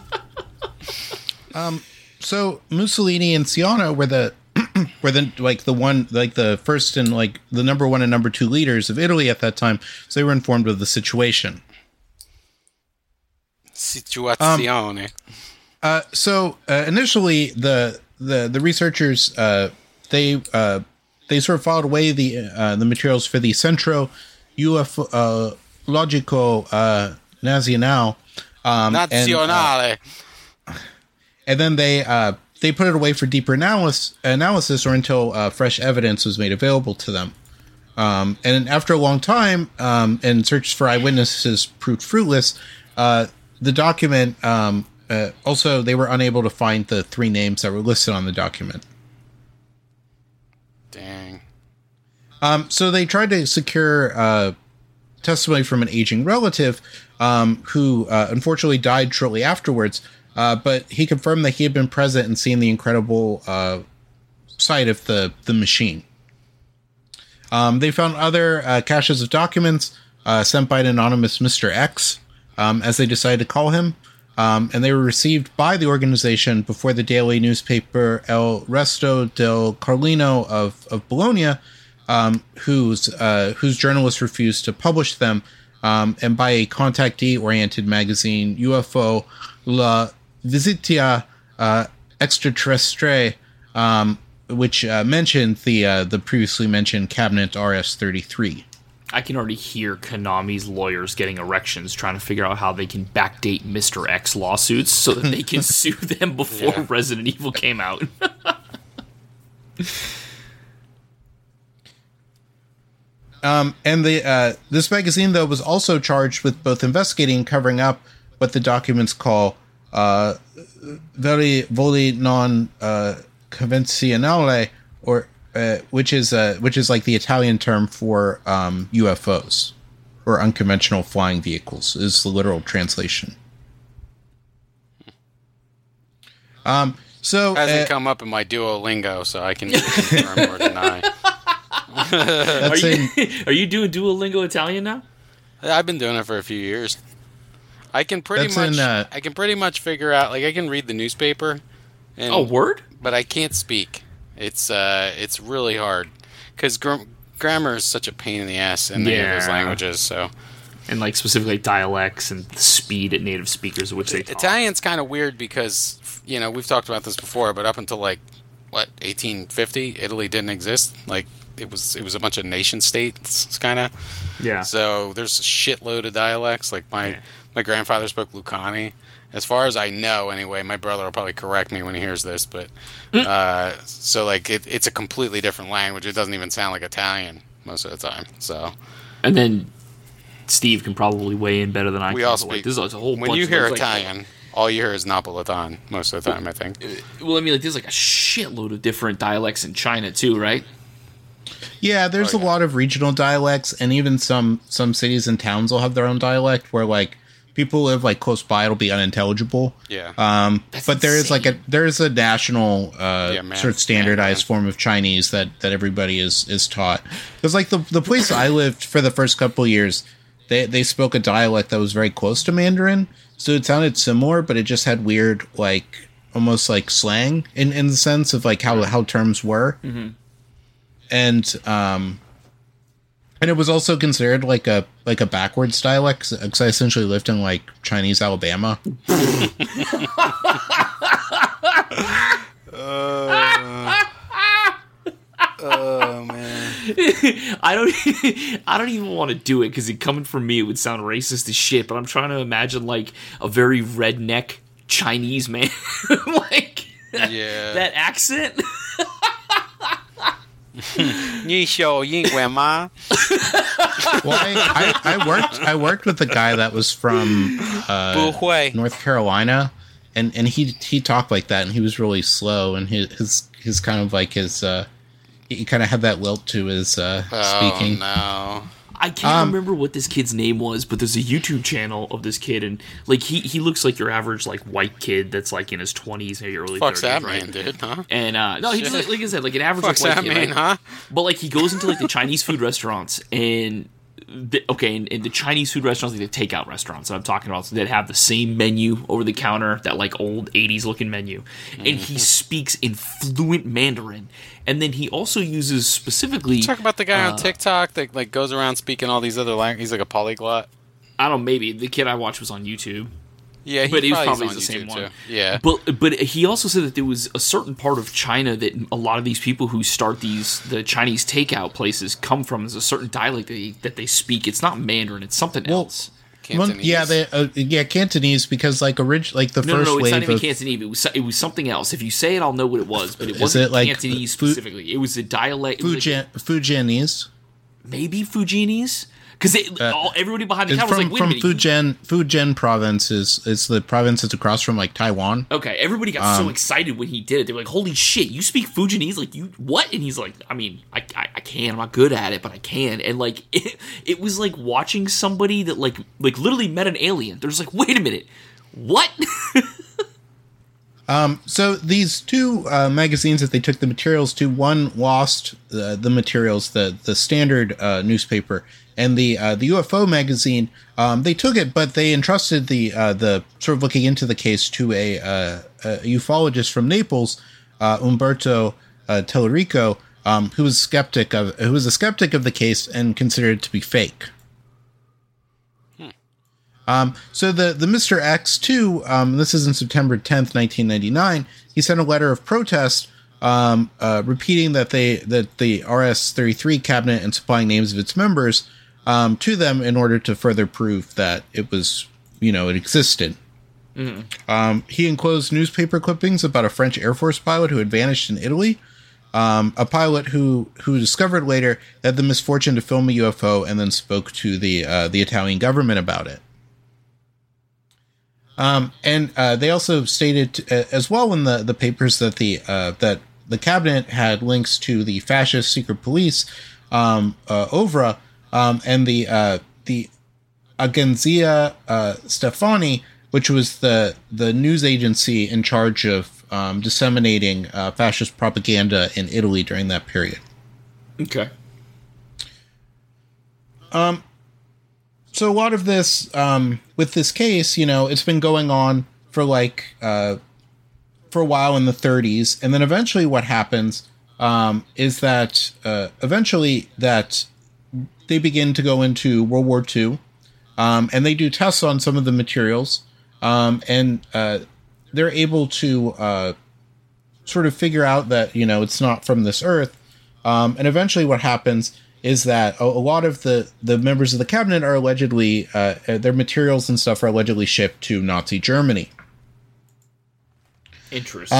Um. So Mussolini and Ciano were the (clears throat) were the like the one like the first and like the number one and number two leaders of Italy at that time. So they were informed of the situation. Situazione. Uh, so uh, initially, the the the researchers uh, they uh, they sort of filed away the uh, the materials for the Centro Ufologico uh, Nazionale, um, and, uh, Nazionale. and then they uh, they put it away for deeper analysis analysis or until uh, fresh evidence was made available to them. Um, and after a long time, um, and search for eyewitnesses proved fruitless, uh, the document um, uh, also they were unable to find the three names that were listed on the document. Dang. Um, so they tried to secure uh, testimony from an aging relative um, who uh, unfortunately died shortly afterwards. Uh, but he confirmed that he had been present and seen the incredible uh, sight of the the machine. Um, they found other uh, caches of documents uh, sent by an anonymous Mr. X, um, as they decided to call him, um, and they were received by the organization before the daily newspaper El Resto del Carlino of, of Bologna, um, whose uh, whose journalists refused to publish them, um, and by a contactee-oriented magazine UFO La Visitia uh, Extraterrestre, um, which uh, mentioned the uh, the previously mentioned cabinet RS-33. I can already hear Konami's lawyers getting erections trying to figure out how they can backdate Mr. X lawsuits so that they can (laughs) sue them before Yeah. Resident Evil came out. (laughs) Um, and the uh, this magazine though was also charged with both investigating and covering up what the documents call uh, veri voli non uh, convenzionale, or uh, which is uh, which is like the Italian term for um, UFOs or unconventional flying vehicles is the literal translation. Um, so Hasn't uh, come up in my Duolingo, so I can confirm or deny. (laughs) Are you, (laughs) are you doing Duolingo Italian now? I've been doing it for a few years. I can pretty That's much in, uh, I can pretty much figure out like I can read the newspaper and Oh, word? but I can't speak. It's uh it's really hard cuz gr- grammar is such a pain in the ass in any of those languages, so And like specifically dialects and the speed at native speakers of which they talk. Italian's kind of weird because you know, we've talked about this before, but up until like what 1850, Italy didn't exist. Like it was it was a bunch of nation states kind of. Yeah. So there's a shitload of dialects. Like my Yeah. My grandfather spoke Lucani. As far as I know, anyway, my brother will probably correct me when he hears this, but uh, so like it, it's a completely different language. It doesn't even sound like Italian most of the time. So And then Steve can probably weigh in better than I we can. all but, like, speak. There's a whole when bunch you of hear those, like- Italian, all you hear is Napolitan most of the time. I think. well, I mean, like there's like a shitload of different dialects in China too, right? Yeah, there's Oh, a lot of regional dialects, and even some some cities and towns will have their own dialect where like people live like close by, it'll be unintelligible. Yeah. Um, That's but there is like a there is a national uh, Yeah, man- sort of standardized man, form of Chinese that that everybody is is taught. Because like the the place I lived for the first couple years, they they spoke a dialect that was very close to Mandarin, so it sounded similar, but it just had weird like almost like slang in in the sense of like how how terms were. And um, and it was also considered like a like a backwards dialect because I essentially lived in like Chinese Alabama. (laughs) Uh, oh man. I don't. (laughs) I don't even want to do it because it coming from me, it would sound racist as shit. But I'm trying to imagine like a very redneck Chinese man, (laughs) like Yeah. that accent. (laughs) 你小英文吗？ Well, (laughs) I, I, I worked I worked with a guy that was from uh, 不会。 North Carolina, and and he he talked like that, and he was really slow, and his his, his kind of like his uh, he kind of had that lilt to his uh, speaking. Oh no. I can't Um, remember what this kid's name was, but there's a YouTube channel of this kid, and like he he looks like your average like white kid that's like in his 20s, maybe early Fuck's 30s, that right? mean, dude? Huh? And uh, no, he just like, like I said, like an average Fuck's like, that white kid, mean, right? huh? But like he goes into like the Chinese food restaurants and the, okay, and, and the Chinese food restaurants, like the takeout restaurants that I'm talking about, that have the same menu over the counter, that like old '80s looking menu, and Mm-hmm. he speaks in fluent Mandarin, and then he also uses specifically. Talk about the guy Uh, on TikTok that like goes around speaking all these other languages. He's like a polyglot. I don't know, maybe the kid I watched was on YouTube. Yeah, he But he was probably probably is the on same YouTube, one. Too. Yeah. But but he also said that there was a certain part of China that a lot of these people who start these the Chinese takeout places come from. There's a certain dialect that they, that they speak. It's not Mandarin. It's something Well, else. Well, yeah, they, uh, yeah, Cantonese because like orig- like the No, no, first no. It's not even of Cantonese. It was it was something else. If you say it, I'll know what it was. But it wasn't it like Cantonese Fu- specifically. It was a dialect. it was like Fujianese. maybe Fujianese. Because all everybody behind the It's counter was from like, "Wait a from minute." Fujian Fujian province is is the province that's across from like Taiwan. Okay, everybody got Um, so excited when he did it. They were like, "Holy shit, you speak Fujianese? Like you what?" And he's like, "I mean, I, I, I can. I'm not good at it, but I can." And like, (laughs) it, it was like watching somebody that like like literally met an alien. They're just like, "Wait a minute, what?" Um, So these two uh, magazines that they took the materials to, one lost uh, the materials, the the standard uh, newspaper, and the uh, the UFO magazine. Um, they took it, but they entrusted the uh, the sort of looking into the case to a, uh, a ufologist from Naples, uh, Umberto uh, Telarico, um, who was skeptic of who was a skeptic of the case and considered it to be fake. Um, so the the Mr. X two, um, this is in September tenth, nineteen ninety nine. He sent a letter of protest, um, uh, repeating that they that the RS thirty three cabinet and supplying names of its members um, to them in order to further prove that it was you know it existed. Um, he enclosed newspaper clippings about a French Air Force pilot who had vanished in Italy. Um, a pilot who who discovered later had the misfortune to film a UFO and then spoke to the uh, the Italian government about it. Um, and uh, they also stated uh, as well in the, the papers that the uh, that the cabinet had links to the fascist secret police, um, uh, OVRA, um, and the uh, the Agenzia uh, Stefani, which was the the news agency in charge of um, disseminating uh, fascist propaganda in Italy during that period. okay. Um, so a lot of this um, with this case, you know, it's been going on for like uh, for a while in the 30s, and then eventually, what happens um, is that uh, eventually that they begin to go into World War II, um, and they do tests on some of the materials, um, and uh, they're able to uh, sort of figure out that you know it's not from this Earth, um, and eventually, what happens is that a, a lot of the the members of the cabinet are allegedly uh, uh, their materials and stuff are allegedly shipped to Nazi Germany Interesting.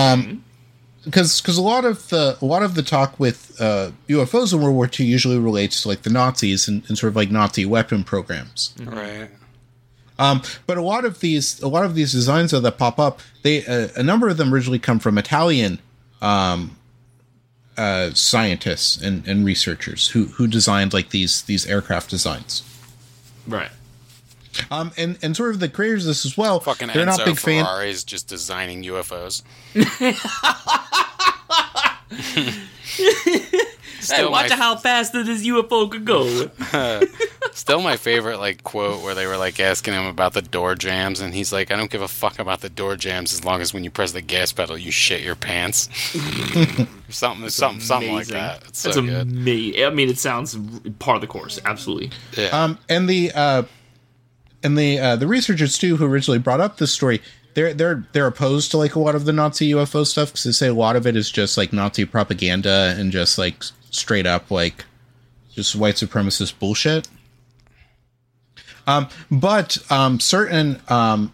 Because because a lot of the a lot of the talk with uh, UFOs in World War II usually relates to like the Nazis and, and sort of like Nazi weapon programs. Right. Um, but a lot of these a lot of these designs that pop up, they uh, a number of them originally come from Italian um, uh, scientists and, and researchers who who designed like these these aircraft designs. right. Um, and and sort of the creators of this as well. Fucking they're Enzo not big fan. Ferrari's just designing UFOs. (laughs) Still watch my- how fast this UFO could go. (laughs) Still my favorite like quote where they were like asking him about the door jams and he's like, I don't give a fuck about the door jams as long as when you press the gas pedal you shit your pants. (laughs) something something something like that. It's so That's good. amazing. I mean, it sounds part of the course. Absolutely. Yeah. Um, and the uh, and the uh, the researchers too who originally brought up this story, they're they're they're opposed to like a lot of the Nazi UFO stuff because they say a lot of it is just like Nazi propaganda and just like straight up like just white supremacist bullshit. Um, but um, certain um,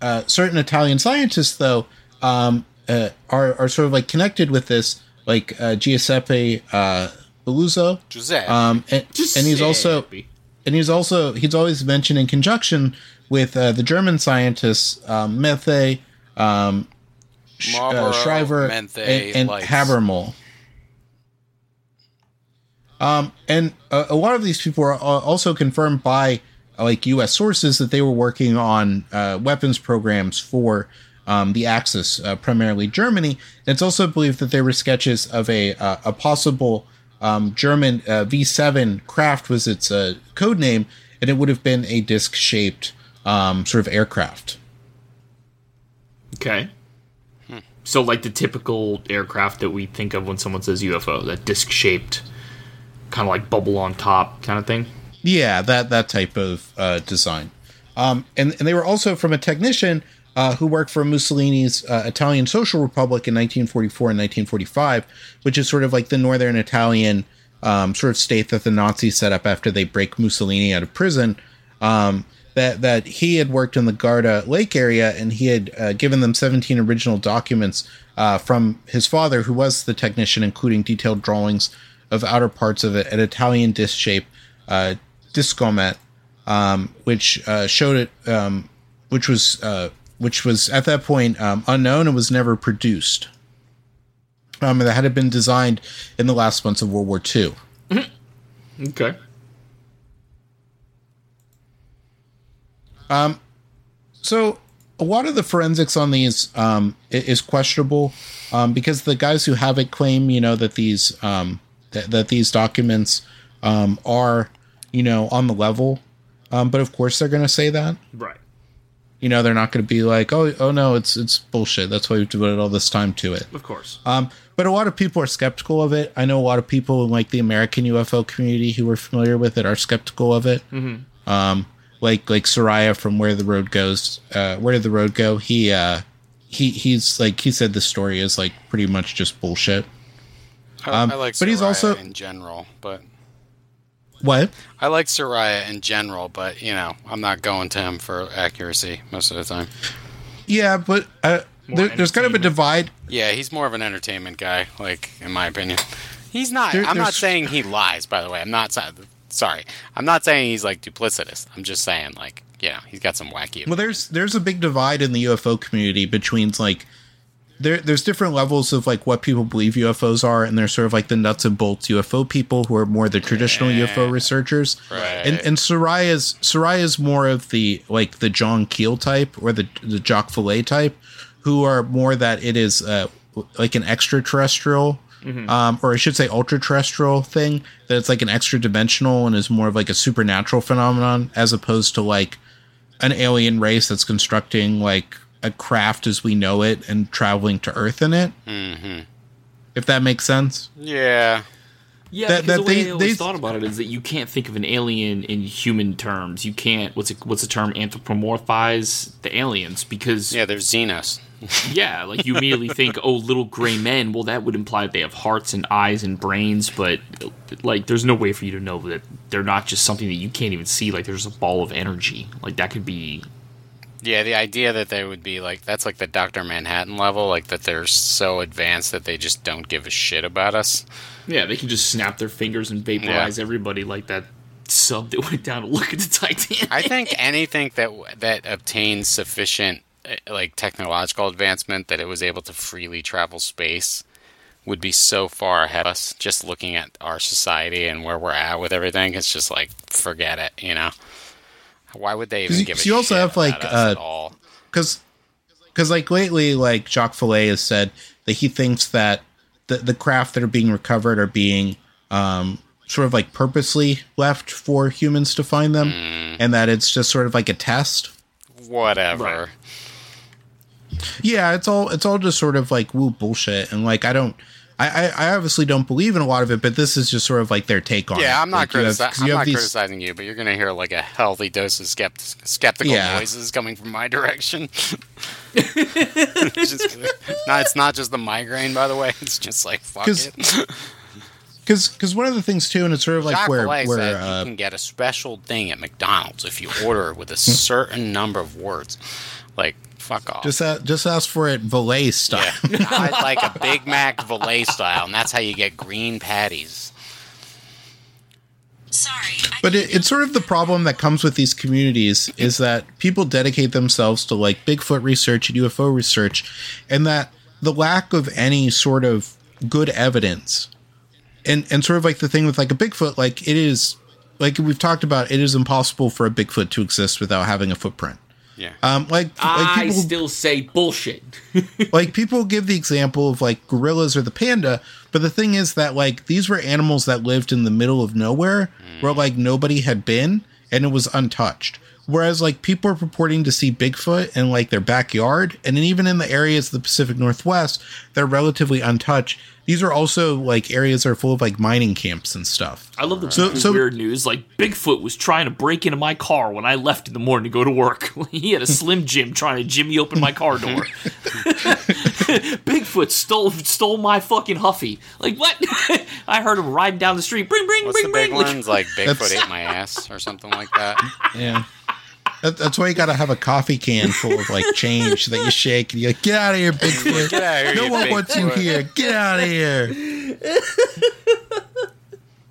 uh, certain Italian scientists though um, uh, are are sort of like connected with this, like uh, Giuseppe uh, Belluzzo. Giuseppe. Um, and, and he's also Giuseppe. And he's also he's always mentioned in conjunction with uh, the German scientists um, Miethe, um, Sh- uh, Schriever, Menthe, and, and Lights. Habermohl. Um, and a, a lot of these people are also confirmed by like U.S. sources that they were working on uh, weapons programs for um, the Axis, uh, primarily Germany. And it's also believed that there were sketches of a uh, a possible um, German uh, V7 craft was its uh, code name, and it would have been a disc shaped um, sort of aircraft. Okay. So, like the typical aircraft that we think of when someone says UFO, that disc shaped, kind of like bubble on top kind of thing. Yeah, that that type of uh, design. Um, and, and they were also from a technician uh, who worked for Mussolini's uh, Italian Social Republic in 1944 and 1945, which is sort of like the northern Italian um, sort of state that the Nazis set up after they break Mussolini out of prison. Um, that that he had worked in the Garda Lake area, and he had uh, given them 17 original documents uh, from his father, who was the technician, including detailed drawings of outer parts of an Italian disc shape uh, discomet, um, which uh, showed it, um, which was which was at that point um, unknown and was never produced. Um, that had been designed in the last months of World War II. Okay. So a lot of the forensics on these um, is questionable um, because the guys who have it claim, you know, that these um, that, that these documents um, are, you know, on the level. Um, but of course, they're going to say that. Right. You know, they're not going to be like, "Oh, oh no, it's it's bullshit." That's why we've devoted all this time to it. Of course. Um, but a lot of people are skeptical of it. I know a lot of people in like the American UFO community who are familiar with it are skeptical of it. Um, like like Seriah from Where the Road Goes, uh, Where Did the Road Go? He uh, he he's like he said the story is like pretty much just bullshit. I, um, I like but he's also- in general, but What? I like Seriah in general, but you know, I'm not going to him for accuracy most of the time. Yeah, but uh, there, there's kind of a divide. Yeah, he's more of an entertainment guy, like in my opinion. He's not. There- I'm not saying he lies. By the way, I'm not. sa- Sorry, I'm not saying he's like duplicitous. I'm just saying like, yeah, he's got some wacky. Well, there's there's a big divide in the UFO community between like there there's different levels of like what people believe UFOs are, and there's sort of like the nuts and bolts UFO people who are more the traditional UFO researchers. Right. And and Seriah's Seriah's more of the like the John Keel type or the the Jacques Vallée type, who are more that it is uh, like an extraterrestrial. Um, or I should say, ultra terrestrial thing that it's like an extra dimensional and is more of like a supernatural phenomenon as opposed to like an alien race that's constructing like a craft as we know it and traveling to Earth in it. Mm-hmm. If that makes sense. yeah, Yeah, That- that the way they- I always they- thought about it is that you can't think of an alien in human terms. You can't what's it, what's the term anthropomorphize the aliens because yeah, they're Xenos. (laughs) yeah, like you immediately think oh little gray men. Well, that would imply they have hearts and eyes and brains, but like there's no way for you to know that they're not just something that you can't even see. Like there's a ball of energy. Like that could be Yeah, the idea that they would be like that's like the Doctor Manhattan level, like that they're so advanced that they just don't give a shit about us. yeah. They can just snap their fingers and vaporize everybody like that sub that went down to look at the Titanic. I think anything that that obtains sufficient uh, like technological advancement that it was able to freely travel space would be so far ahead of us just looking at our society and where we're at with everything it's just like forget it you know why would they even give so you also have, like, uh, Because, because like lately, like Jacques Vallée has said that he thinks that the the craft that are being recovered are being um, sort of like purposely left for humans to find them, and that it's just sort of like a test. Whatever. Right. Yeah, it's all it's all just sort of like woo bullshit, and like I don't. I, I, I obviously don't believe in a lot of it, but this is just sort of like their take on it. Yeah, I'm not, Like, you have- critici- I'm you not these- criticizing you, but you're going to hear like a healthy dose of skept- skeptical Yeah. noises coming from my direction. (laughs) No, it's not just the migraine, by the way. It's just like fuck 'Cause it. (laughs) Because one of the things too, and it's sort of like Jacques where where said uh, you can get a special thing at McDonald's if you order with a certain number of words. Like fuck off. just a, just ask for it valet style. yeah, (laughs) I'd like a Big Mac Valet style, and that's how you get green patties. Sorry. I But it, it's sort of the problem that comes with these communities is that people dedicate themselves to like Bigfoot research and UFO research, and that the lack of any sort of good evidence, and and sort of like the thing with like a Bigfoot, like it is, like we've talked about, it is impossible for a Bigfoot to exist without having a footprint. Yeah. Um, like like I people still say bullshit. (laughs) like people give the example of like gorillas or the panda, but the thing is that like these were animals that lived in the middle of nowhere where like nobody had been and it was untouched. Whereas like people are purporting to see Bigfoot in like their backyard and then even in the areas of the Pacific Northwest, they're relatively untouched. These are also like areas that are full of like mining camps and stuff. I love the So- so- weird news. Like Bigfoot was trying to break into my car when I left in the morning to go to work. (laughs) he had a Slim Jim trying to jimmy open my car door. (laughs) (laughs) Bigfoot stole stole my fucking Huffy. Like what? I heard him riding down the street. Bring, bring, What's bring, the big bring. Like, ones? Like Bigfoot ate my ass or something like that. Yeah. That, that's why you got to have a coffee can full of like change that you shake and you're like, get out of here, Bigfoot. (laughs) Get out of here, no one wants you here. Get out of here. (laughs)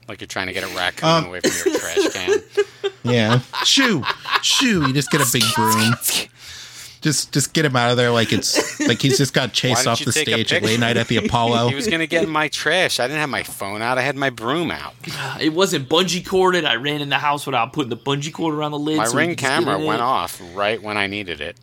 Like you're trying to get a raccoon Um, away from your trash can. (laughs) Yeah. Shoo. Shoo. You just get a big broom. Just just get him out of there like it's (laughs) like he's just got chased off the stage at late night at the Apollo. (laughs) He was gonna get in my trash. I didn't have my phone out. I had my broom out. (sighs) it wasn't bungee corded. I ran in the house without putting the bungee cord around the lid. My so ring could just get camera went off right when I needed it.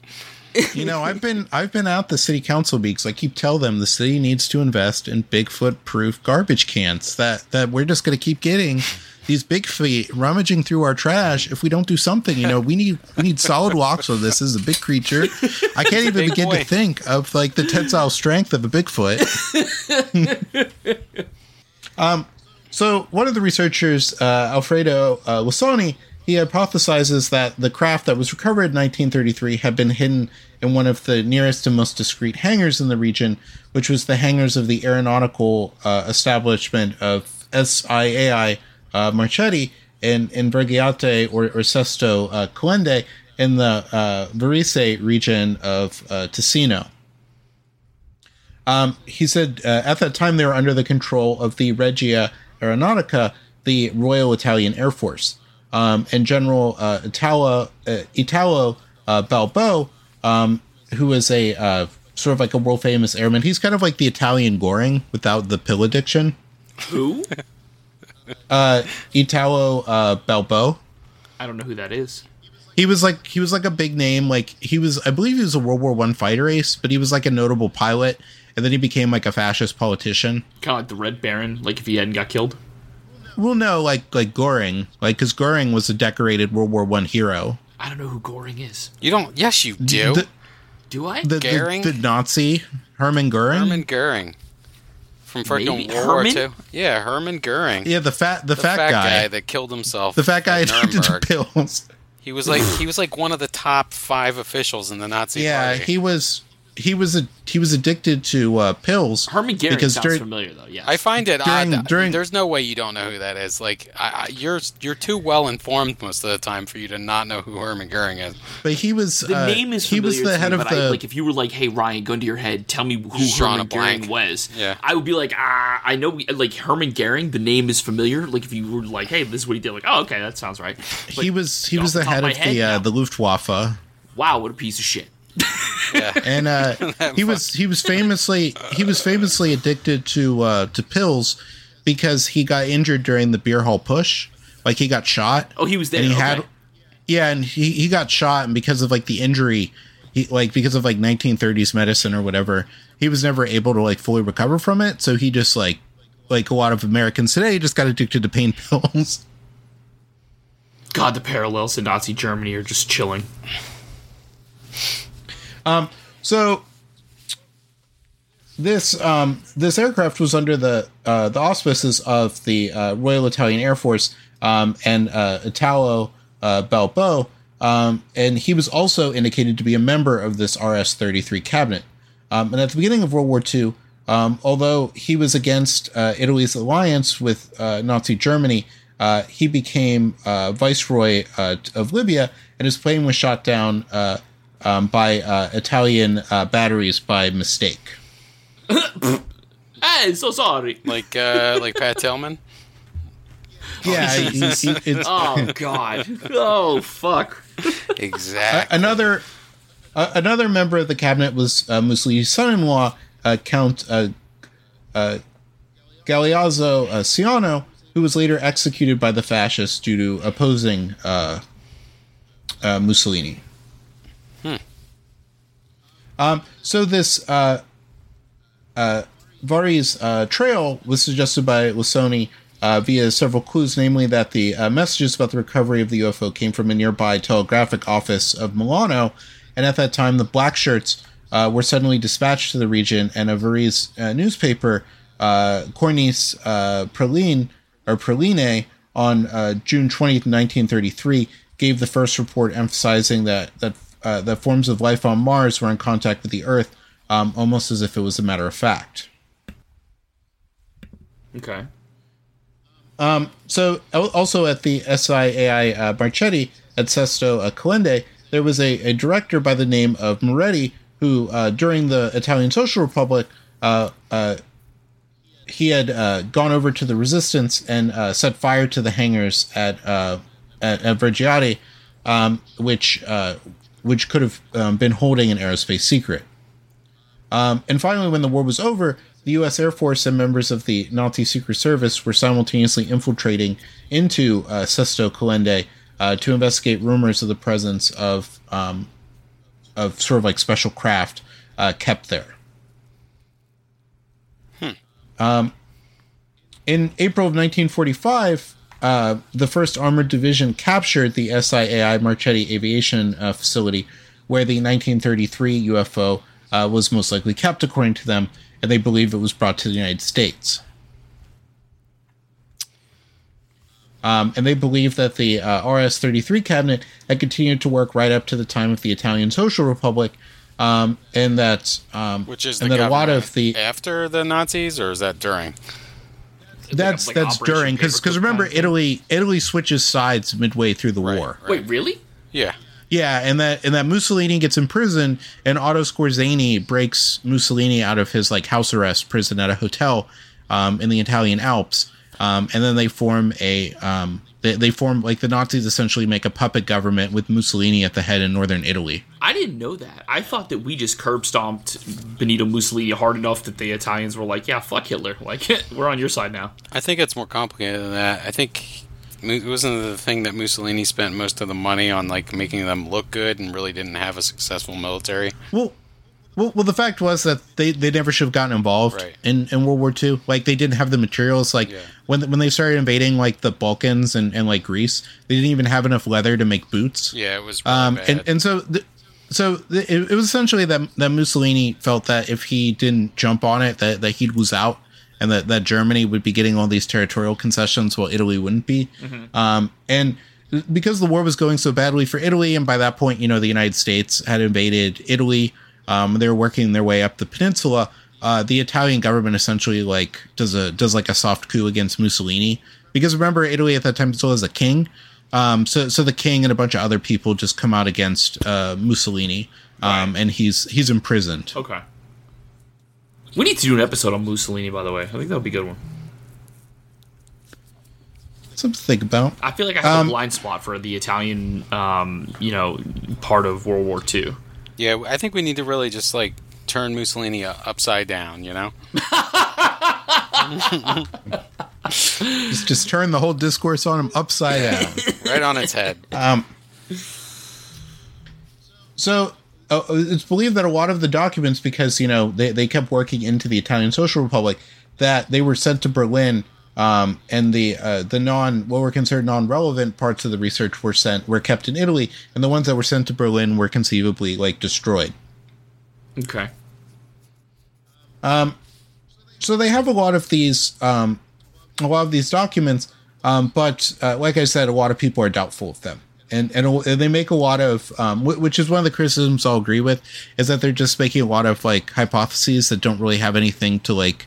you know, I've been I've been out the city council weeks. I keep tell them the city needs to invest in Bigfoot proof garbage cans. That that we're just gonna keep getting these big feet rummaging through our trash if we don't do something. You know, we need we need solid walks so this is a big creature. I can't even big begin boy. to think of like the tensile strength of a Bigfoot. (laughs) um so one of the researchers, uh, Alfredo uh, Lissoni, he hypothesizes that the craft that was recovered in 1933 had been hidden in one of the nearest and most discreet hangars in the region, which was the hangars of the aeronautical uh, establishment of SIAI uh, Marchetti in, in Vergiate or, or Sesto uh, Calende in the uh, Varese region of uh, Ticino. Um, he said uh, at that time they were under the control of the Regia Aeronautica, the Royal Italian Air Force. Um, and General uh, Italo, uh, Italo uh, Balbo, um, who was a uh, sort of like a world famous airman. He's kind of like the Italian Goring without the pill addiction. Who? (laughs) Uh, Italo uh, Balbo. I don't know who that is. He was like he was like a big name. Like he was, I believe he was a World War One fighter ace, but he was like a notable pilot, and then he became like a fascist politician. Kind of like the Red Baron. Like if he hadn't got killed. Well, no, like like Goring, like because Goring was a decorated World War One hero. I don't know who Goring is. You don't? Yes, you do. The, Do I? the, the, Goering? the Nazi Hermann Goring. Herman Goering from freaking Maybe- World War Herman? II. Yeah, Herman Goering. yeah, the fat the, the fat, guy, that killed himself. the fat guy at (laughs) addicted to pills. He was like he was like one of the top five officials in the Nazi Yeah, party. he was he was a he was addicted to uh, pills. Herman Goering because sounds during- familiar though. Yeah. I find it During- odd. during- there's no way you don't know who that is. Like, I, I, you're you're too well informed most of the time for you to not know who Herman Goering is. But he was the uh, name is he was the to head me, of the I, like if you were like, "Hey Ryan, gun to your head, tell me who Just drawing Herman a was," Yeah. I would be like, "Ah, I know." Like Herman Goering, the name is familiar. Like if you were like, "Hey, this is what he did," like, "Oh, okay, that sounds right." But he was he was the the top head my of the uh, the Luftwaffe. wow, what a piece of shit. Yeah, and uh, (laughs) he was he was famously he was famously addicted to uh, to pills because he got injured during the beer hall putsch. Like he got shot. Oh, he was there. and he okay. had yeah, and he he got shot, and because of like the injury, he like because of like 1930s medicine or whatever, he was never able to like fully recover from it. So he just like like a lot of Americans today just got addicted to pain (laughs) pills. God, the parallels to Nazi Germany are just chilling. So this um, this aircraft was under the uh, the auspices of the uh, Royal Italian Air Force um, and uh, Italo uh, Balbo, um, and he was also indicated to be a member of this RS thirty three cabinet. Um, and at the beginning of World War II, um, although he was against uh, Italy's alliance with uh, Nazi Germany, uh, he became viceroy of Libya, and his plane was shot down um, by uh, Italian uh, batteries by mistake. Hey, so sorry. Like uh, like Pat Tillman. Yeah, he- he- he- (laughs) it's, Oh God. Oh fuck. Exactly. another uh, another member of the cabinet was uh, Mussolini's son-in-law, uh, Count uh, uh, Galeazzo uh, Ciano, who was later executed by the fascists due to opposing uh, uh, Mussolini. Um, so this uh, uh, Varese uh, trail was suggested by Lissoni uh, via several clues, namely that the uh, messages about the recovery of the UFO came from a nearby telegraphic office of Milano, and at that time the black shirts uh, were suddenly dispatched to the region, and a Varese uh, newspaper, uh, Cornice uh, Praline, or Praline, on uh, June 20th, 1933, gave the first report emphasizing that that uh, that forms of life on Mars were in contact with the Earth, um, almost as if it was a matter of fact. Okay. So also at the SIAI uh, Marchetti at Sesto uh, Calende, there was a, a director by the name of Moretti who, uh, during the Italian Social Republic, uh, uh, he had uh, gone over to the resistance and uh, set fire to the hangars at uh, at, at Vergiate, um, which uh, which could have um, been holding an aerospace secret. Um, and finally, when the war was over, the U.S. Air Force and members of the Nazi Secret Service were simultaneously infiltrating into uh, Sesto Calende uh, to investigate rumors of the presence of um, of sort of like special craft uh, kept there. Um, in April of 1945, uh, the First Armored Division captured the SIAI Marchetti Aviation uh, Facility, where the 1933 UFO uh, was most likely kept, according to them, and they believe it was brought to the United States. Um, and they believe that the uh, RS 33 cabinet had continued to work right up to the time of the Italian Social Republic, um, and that um, Which is and that a lot of the after the Nazis, or is that during? That's like that's Operation during because because remember kind of. Italy Italy switches sides midway through the war. Wait, really? Yeah. Yeah, and that and that Mussolini gets imprisoned, and Otto Skorzeny breaks Mussolini out of his like house arrest prison at a hotel um, in the Italian Alps, um, and then they form a um, they, they form like the Nazis essentially make a puppet government with Mussolini at the head in northern Italy. I didn't know that. I thought that we just curb stomped Benito Mussolini hard enough that the Italians were like, "Yeah, fuck Hitler. Like, (laughs) we're on your side now." I think it's more complicated than that. I think it wasn't the thing that Mussolini spent most of the money on, like making them look good, and really didn't have a successful military. Well, well, well the fact was that they, they never should have gotten involved Right. in, in World War II. Like they didn't have the materials. Like Yeah. when when they started invading like the Balkans and, and like Greece, they didn't even have enough leather to make boots. Yeah, it was really Um, bad. and and so the, so the, it, it was essentially that that Mussolini felt that if he didn't jump on it, that that he'd lose out, and that that Germany would be getting all these territorial concessions while Italy wouldn't be. Um, and because the war was going so badly for Italy, and by that point, you know, the United States had invaded Italy. Um, they're working their way up the peninsula. Uh, the Italian government essentially like does a does like a soft coup against Mussolini because remember Italy at that time still has a king. Um, so so the king and a bunch of other people just come out against uh, Mussolini, um, and he's he's imprisoned. Okay. We need to do an episode on Mussolini, by the way. I think that would be a good one. Something to think about. I feel like I have Um, a blind spot for the Italian, um, you know, part of World War II. Yeah, I think we need to really just like turn Mussolini upside down. You know? (laughs) Just just turn the whole discourse on him upside down. (laughs) right on its head. So uh, it's believed that a lot of the documents, because you know they, they kept working into the Italian Social Republic, that they were sent to Berlin, um, and the uh, the non what were considered non relevant parts of the research were sent were kept in Italy, and the ones that were sent to Berlin were conceivably like destroyed. Okay. Um, So they have a lot of these um, a lot of these documents, um, but uh, like I said, a lot of people are doubtful of them. And, and and they make a lot of um, which is one of the criticisms I'll agree with is that they're just making a lot of like hypotheses that don't really have anything to like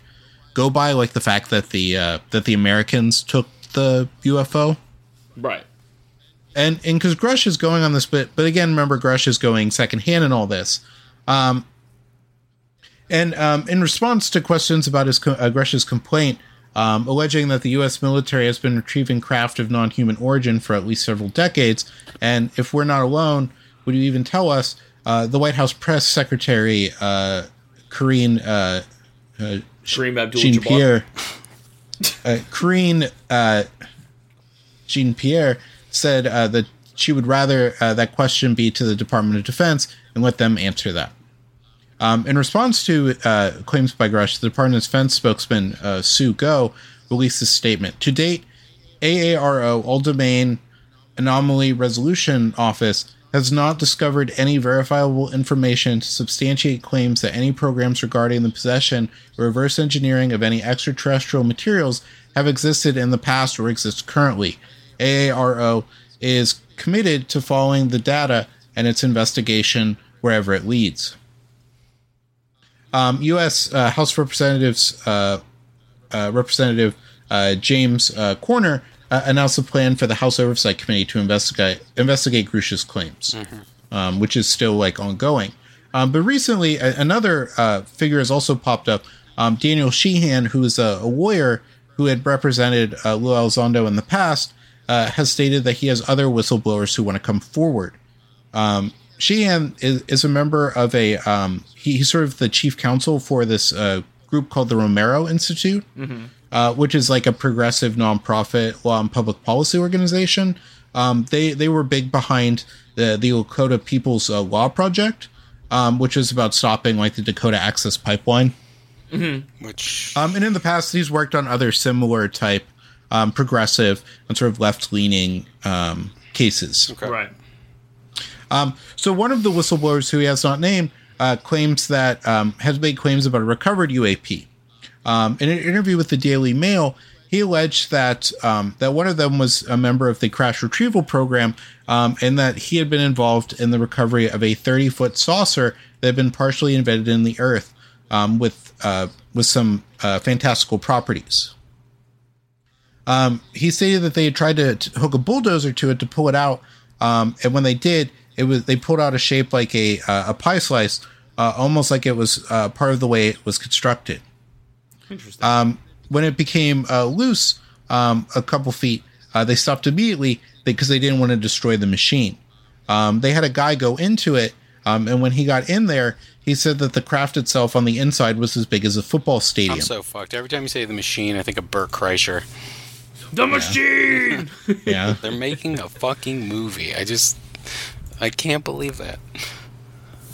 go by like the fact that the uh, that the Americans took the UFO Right. and and because Grush is going on this bit, but again, remember Grush is going secondhand in all this. Um, and um, in response to questions about his uh, Grush's complaint, um, alleging that the U.S. military has been retrieving craft of non-human origin for at least several decades, and if we're not alone, would you even tell us? Uh, the White House press secretary, uh, Karine uh, uh, Kareem Abdul Jean Pierre. uh, uh, Jean Pierre said uh, that she would rather uh, that question be to the Department of Defense and let them answer that. Um, in response to uh, claims by Grush, the Department of Defense spokesman uh, Sue Gough released a statement. To date, AARO, All Domain Anomaly Resolution Office, has not discovered any verifiable information to substantiate claims that any programs regarding the possession or reverse engineering of any extraterrestrial materials have existed in the past or exist currently. AARO is committed to following the data and its investigation wherever it leads. Um, U.S. Uh, House Representatives uh, uh, Representative uh, James uh, Comer uh, announced a plan for the House Oversight Committee to investigate investigate Grush's claims, um, which is still like ongoing. Um, but recently, a- another uh, figure has also popped up. Um, Daniel Sheehan, who is a, a lawyer who had represented uh, Lou Elizondo in the past, uh, has stated that he has other whistleblowers who want to come forward. Um, Sheehan is, is a member of a um, he, he's sort of the chief counsel for this uh, group called the Romero Institute, uh, which is like a progressive nonprofit law and public policy organization. Um, they they were big behind the the Lakota People's uh, Law Project, um, which is about stopping like the Dakota Access Pipeline. Which Um, and in the past, he's worked on other similar type um, progressive and sort of left leaning um, cases. okay. Right. Um, so one of the whistleblowers who he has not named uh, claims that um, has made claims about a recovered UAP. Um, in an interview with the Daily Mail, he alleged that um, that one of them was a member of the crash retrieval program, um, and that he had been involved in the recovery of a 30 foot saucer that had been partially embedded in the earth um, with uh, with some uh, fantastical properties. Um, he stated that they had tried to, to hook a bulldozer to it to pull it out, um, and when they did, it was they pulled out a shape like a uh, a pie slice, uh, almost like it was uh, part of the way it was constructed. Interesting. Um, when it became uh, loose, um, a couple feet, uh, they stopped immediately because they didn't want to destroy the machine. Um, they had a guy go into it, um, and when he got in there, he said that the craft itself on the inside was as big as a football stadium. I'm so fucked. Every time you say the machine, I think of Bert Kreischer. the machine. yeah. (laughs) They're making a fucking movie. I just, I can't believe that.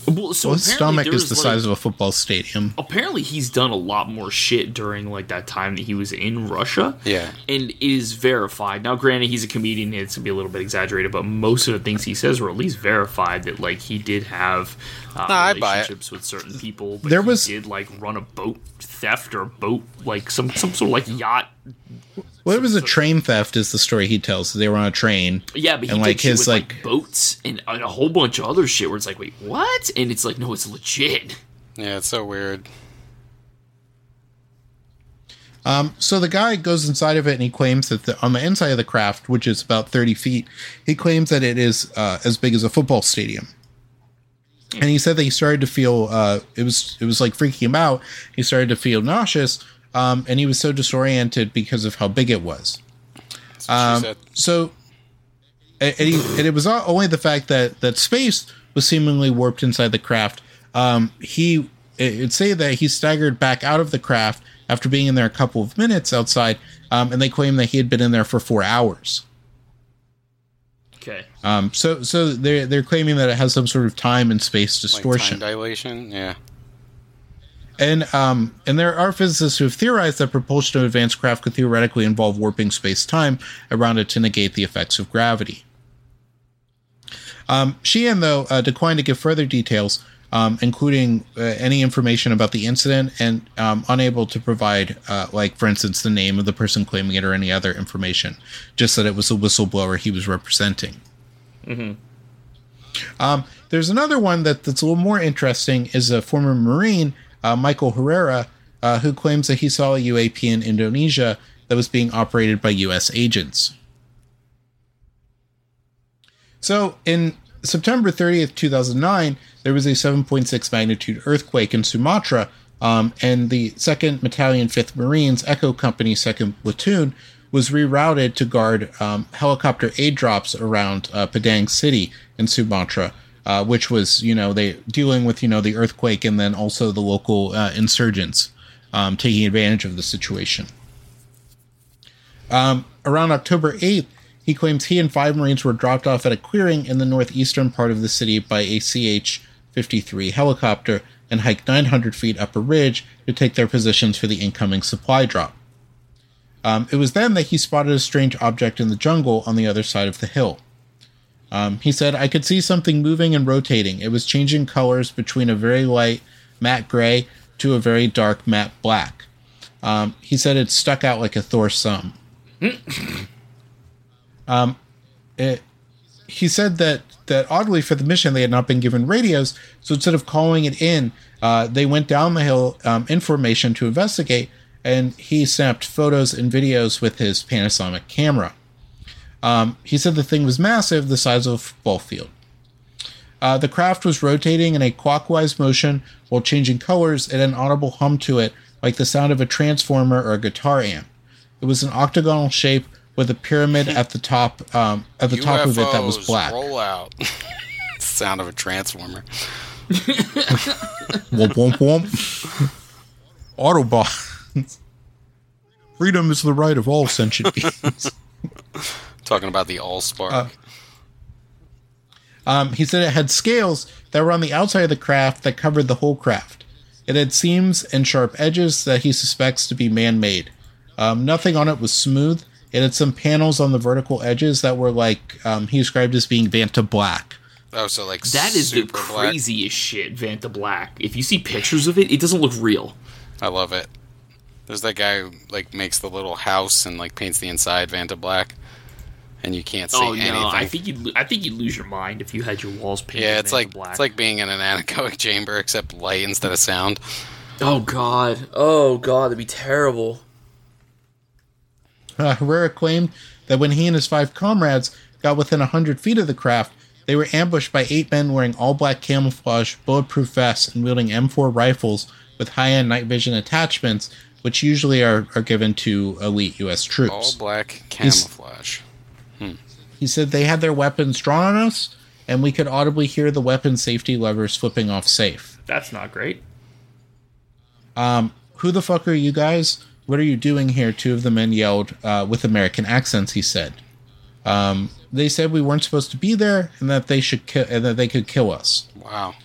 Well, so Well, his stomach is the like- size of a football stadium. apparently he's done a lot more shit during like that time that he was in Russia. Yeah. And is verified. Now granted he's a comedian, it's gonna be a little bit exaggerated, but most of the things he says were at least verified that like he did have uh, No, I buy it. relationships with certain people. But There he was- did like run a boat theft or boat like some some sort of like yacht Well, it was a train theft, is the story he tells. They were on a train. Yeah, but he And, like, his, with, like, like- boats and, and a whole bunch of other shit where it's like, wait, what? And it's like, no, it's legit. Yeah, it's so weird. Um, so the guy goes inside of it and he claims that the, on the inside of the craft, which is about 30 feet, he claims that it is uh, as big as a football stadium. And he said that he started to feel uh, it was it was like freaking him out. He started to feel nauseous, um, and he was so disoriented because of how big it was. Um, so, and, he, and it was not only the fact that that space was seemingly warped inside the craft. Um, he it'd say that he staggered back out of the craft after being in there a couple of minutes outside, um, and they claim that he had been in there for four hours. Okay. Um, so so they're they're claiming that it has some sort of time and space Like distortion. time dilation. Yeah. And um, and there are physicists who have theorized that propulsion of advanced craft could theoretically involve warping space time around it to negate the effects of gravity. Um, Sheehan, though, uh, declined to give further details, um, including uh, any information about the incident, and um, unable to provide, uh, like, for instance, the name of the person claiming it or any other information, just that it was a whistleblower he was representing. Um, there's another one that, that's a little more interesting is a former Marine, uh, Michael Herrera, uh, who claims that he saw a UAP in Indonesia that was being operated by U.S. agents. So in September 30th, 2009, there was a 7.6 magnitude earthquake in Sumatra, um, and the 2nd Battalion, 5th Marines, Echo Company, 2nd Platoon, was rerouted to guard um, helicopter aid drops around uh, Padang City in Sumatra, uh, which was, you know, they dealing with, you know, the earthquake and then also the local uh, insurgents um, taking advantage of the situation. Um, around October 8th, he claims he and five Marines were dropped off at a clearing in the northeastern part of the city by a CH 53 helicopter and hiked 900 feet up a ridge to take their positions for the incoming supply drop. Um, it was then that he spotted a strange object in the jungle on the other side of the hill. Um, he said, I could see something moving and rotating. It was changing colors between a very light matte gray to a very dark matte black. Um, he said it stuck out like a Thor sum. (laughs) um, it, he said that, that oddly for the mission they had not been given radios, so instead of calling it in, uh, they went down the hill um, in formation to investigate, and he snapped photos and videos with his Panasonic camera. Um, he said the thing was massive, the size of a football field. Uh, the craft was rotating in a clockwise motion while changing colors and an audible hum to it, like the sound of a transformer or a guitar amp. It was an octagonal shape with a pyramid at the top. Um, at the top of it that was black. Roll out. (laughs) Sound of a transformer. (laughs) womp womp womp. Autobots. Freedom is the right of all sentient beings. Talking about the Allspark. Uh, Um, he said it had scales that were on the outside of the craft that covered the whole craft. It had seams and sharp edges that he suspects to be man made. Um, nothing on it was smooth. It had some panels on the vertical edges that were like um, he described as being Vanta black. oh, so like That is the super black. craziest shit, Vanta Black. If you see pictures of it, it doesn't look real. I love it. There's that guy who like makes the little house and like paints the inside Vanta black, and you can't see oh anything. no, I think you'd I think you'd lose your mind if you had your walls painted. yeah, it's Vanta like black. it's like being in an (laughs) anechoic chamber except light instead of sound. oh god, oh god, that'd be terrible. Uh, (laughs) Herrera claimed that when he and his five comrades got within 100 feet of the craft, they were ambushed by eight men wearing all black camouflage, bulletproof vests, and wielding M4 rifles with high end night vision attachments, which usually are, are given to elite U.S. Troops. All black camouflage. He said they had their weapons drawn on us, and we could audibly hear the weapon safety levers flipping off safe. That's not great. Who the fuck are you guys? What are you doing here? Two of the men yelled uh, with American accents. He said. Um, they said we weren't supposed to be there, and that they should ki- and that they could kill us. Wow.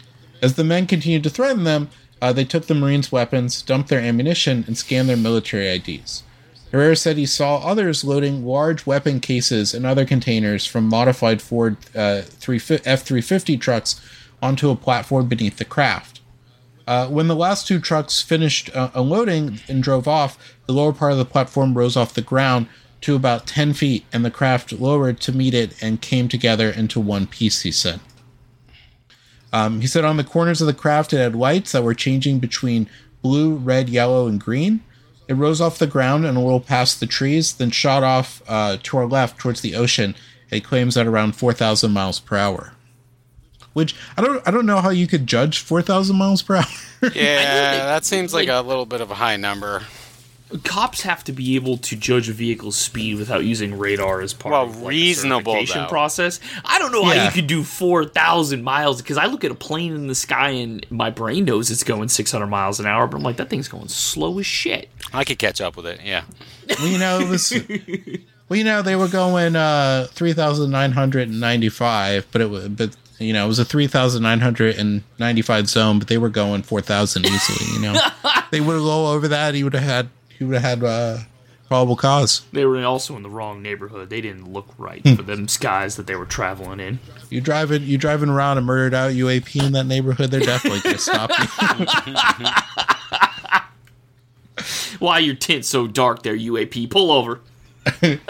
As the men continued to threaten them, uh, they took the Marines' weapons, dumped their ammunition, and scanned their military IDs. Herrera said he saw others loading large weapon cases and other containers from modified Ford uh, F 350 trucks onto a platform beneath the craft. Uh, when the last two trucks finished uh, unloading and drove off, the lower part of the platform rose off the ground to about 10 feet, and the craft lowered to meet it and came together into one piece, he said. Um, he said on the corners of the craft it had lights that were changing between blue, red, yellow, and green. It rose off the ground and a little past the trees, then shot off uh, to our left towards the ocean. It claims at around 4,000 miles per hour. Which I don't, I don't know how you could judge 4,000 miles per hour. (laughs) Yeah, that- that seems like like- a little bit of a high number. Cops have to be able to judge a vehicle's speed without using radar as part Well, of like, reasonable, the certification process. I don't know how you could do four thousand miles because I look at a plane in the sky and my brain knows it's going six hundred miles an hour, but I'm like that thing's going slow as shit. I could catch up with it. Yeah. Well, you know, it was (laughs) Well, you know, they were going uh, 3,995, but it was, but you know, it was a 3,995 zone, but they were going 4,000 easily, you know. (laughs) they would have go over that, he would have had, he would have had uh, probable cause. They were also in the wrong neighborhood. They didn't look right for them skies that they were traveling in. You driving, you driving around a murdered out UAP in that neighborhood, they're definitely going to stop you. (laughs) Why your tint so dark there, UAP? Pull over. (laughs)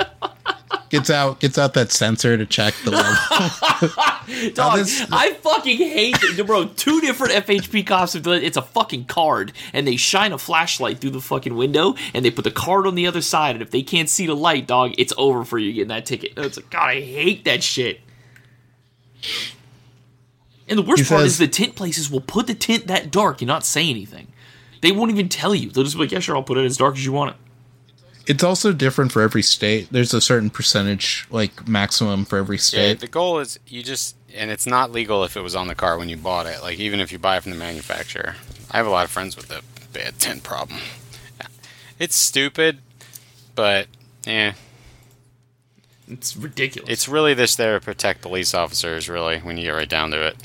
gets out, gets out that sensor to check the level. (laughs) Dog, this- I fucking hate that, bro. Two different FHP cops have done it. It's a fucking card, and they shine a flashlight through the fucking window, and they put the card on the other side, and if they can't see the light, dog, it's over for you getting that ticket. It's like, God, I hate that shit. And the worst He part says- is the tent places will put the tent that dark and not say anything. They won't even tell you. They'll just be like, yeah, sure, I'll put it as dark as you want it. It's also different for every state. There's a certain percentage, like maximum for every Yeah, state. the goal is you just, and it's not legal if it was on the car when you bought it. Like even if you buy it from the manufacturer. I have a lot of friends with a bad tint problem. It's stupid, but yeah, It's ridiculous. it's really this there to protect police officers. Really, when you get right down to it.